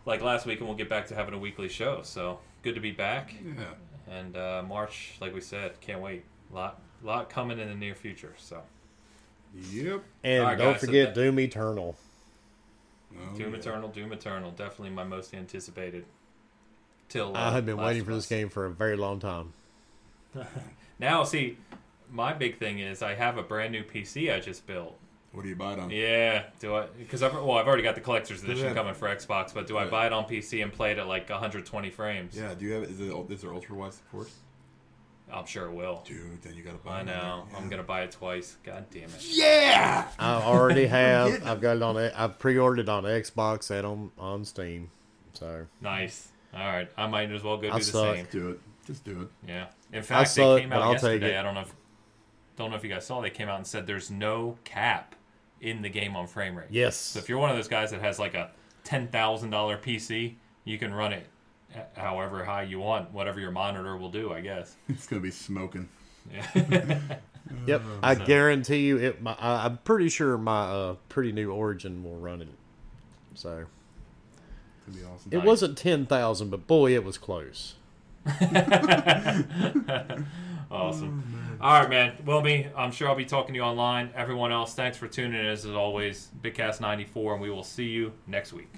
[SPEAKER 1] like last week and we'll get back to having a weekly show. So good to be back.
[SPEAKER 2] Yeah.
[SPEAKER 1] And uh, March, like we said, can't wait. A Lot lot coming in the near future. So
[SPEAKER 2] Yep.
[SPEAKER 3] And
[SPEAKER 1] All right,
[SPEAKER 3] don't
[SPEAKER 1] guys, so
[SPEAKER 3] forget
[SPEAKER 1] that-
[SPEAKER 3] Doom Eternal.
[SPEAKER 2] Oh,
[SPEAKER 1] Doom
[SPEAKER 2] yeah.
[SPEAKER 1] Eternal, Doom Eternal, definitely my most anticipated. Till uh,
[SPEAKER 3] I have been waiting for this game for a very long time.
[SPEAKER 1] Now, see, my big thing is I have a brand new PC I just built.
[SPEAKER 2] What do you buy it on?
[SPEAKER 1] Yeah, do I? Because I've well, I've already got the collector's edition
[SPEAKER 2] have-
[SPEAKER 1] coming for Xbox, but do I buy it on PC and play it at like 120 frames?
[SPEAKER 2] Yeah, do you have is it is there ultra wide support?
[SPEAKER 1] I'm sure it will.
[SPEAKER 2] Dude, then you gotta buy
[SPEAKER 1] I
[SPEAKER 2] it.
[SPEAKER 1] know.
[SPEAKER 2] Yeah.
[SPEAKER 1] I'm gonna buy it twice. God damn it.
[SPEAKER 2] Yeah!
[SPEAKER 3] I already have. I've got it on. I've pre-ordered it on Xbox and on on Steam. So
[SPEAKER 1] Nice. All right, I might as well go do
[SPEAKER 3] I
[SPEAKER 1] the
[SPEAKER 3] suck.
[SPEAKER 1] same.
[SPEAKER 2] Do it. Just do it.
[SPEAKER 1] Yeah. In fact,
[SPEAKER 3] suck,
[SPEAKER 1] they came
[SPEAKER 3] but
[SPEAKER 1] out
[SPEAKER 3] I'll take
[SPEAKER 1] yesterday.
[SPEAKER 3] it.
[SPEAKER 1] I don't know. If, don't know if you guys saw. They came out and said there's no cap in the game on frame rate.
[SPEAKER 3] yes,
[SPEAKER 1] So if you're one of those guys that has like a ten thousand dollar PC, you can run it h- however high you want, whatever your monitor will do. I guess.
[SPEAKER 2] It's gonna be smoking.
[SPEAKER 1] Yeah.
[SPEAKER 3] yep. I
[SPEAKER 1] So-
[SPEAKER 3] guarantee you, it. My, I, I'm pretty sure my uh, pretty new Origin will run it. So
[SPEAKER 2] be awesome.
[SPEAKER 3] it wasn't ten thousand, but boy, it was close.
[SPEAKER 1] awesome. All right, man. Well, me, I'm sure I'll be talking to you online. Everyone else, thanks for tuning in as always. Bigcast 94, and we will see you next week.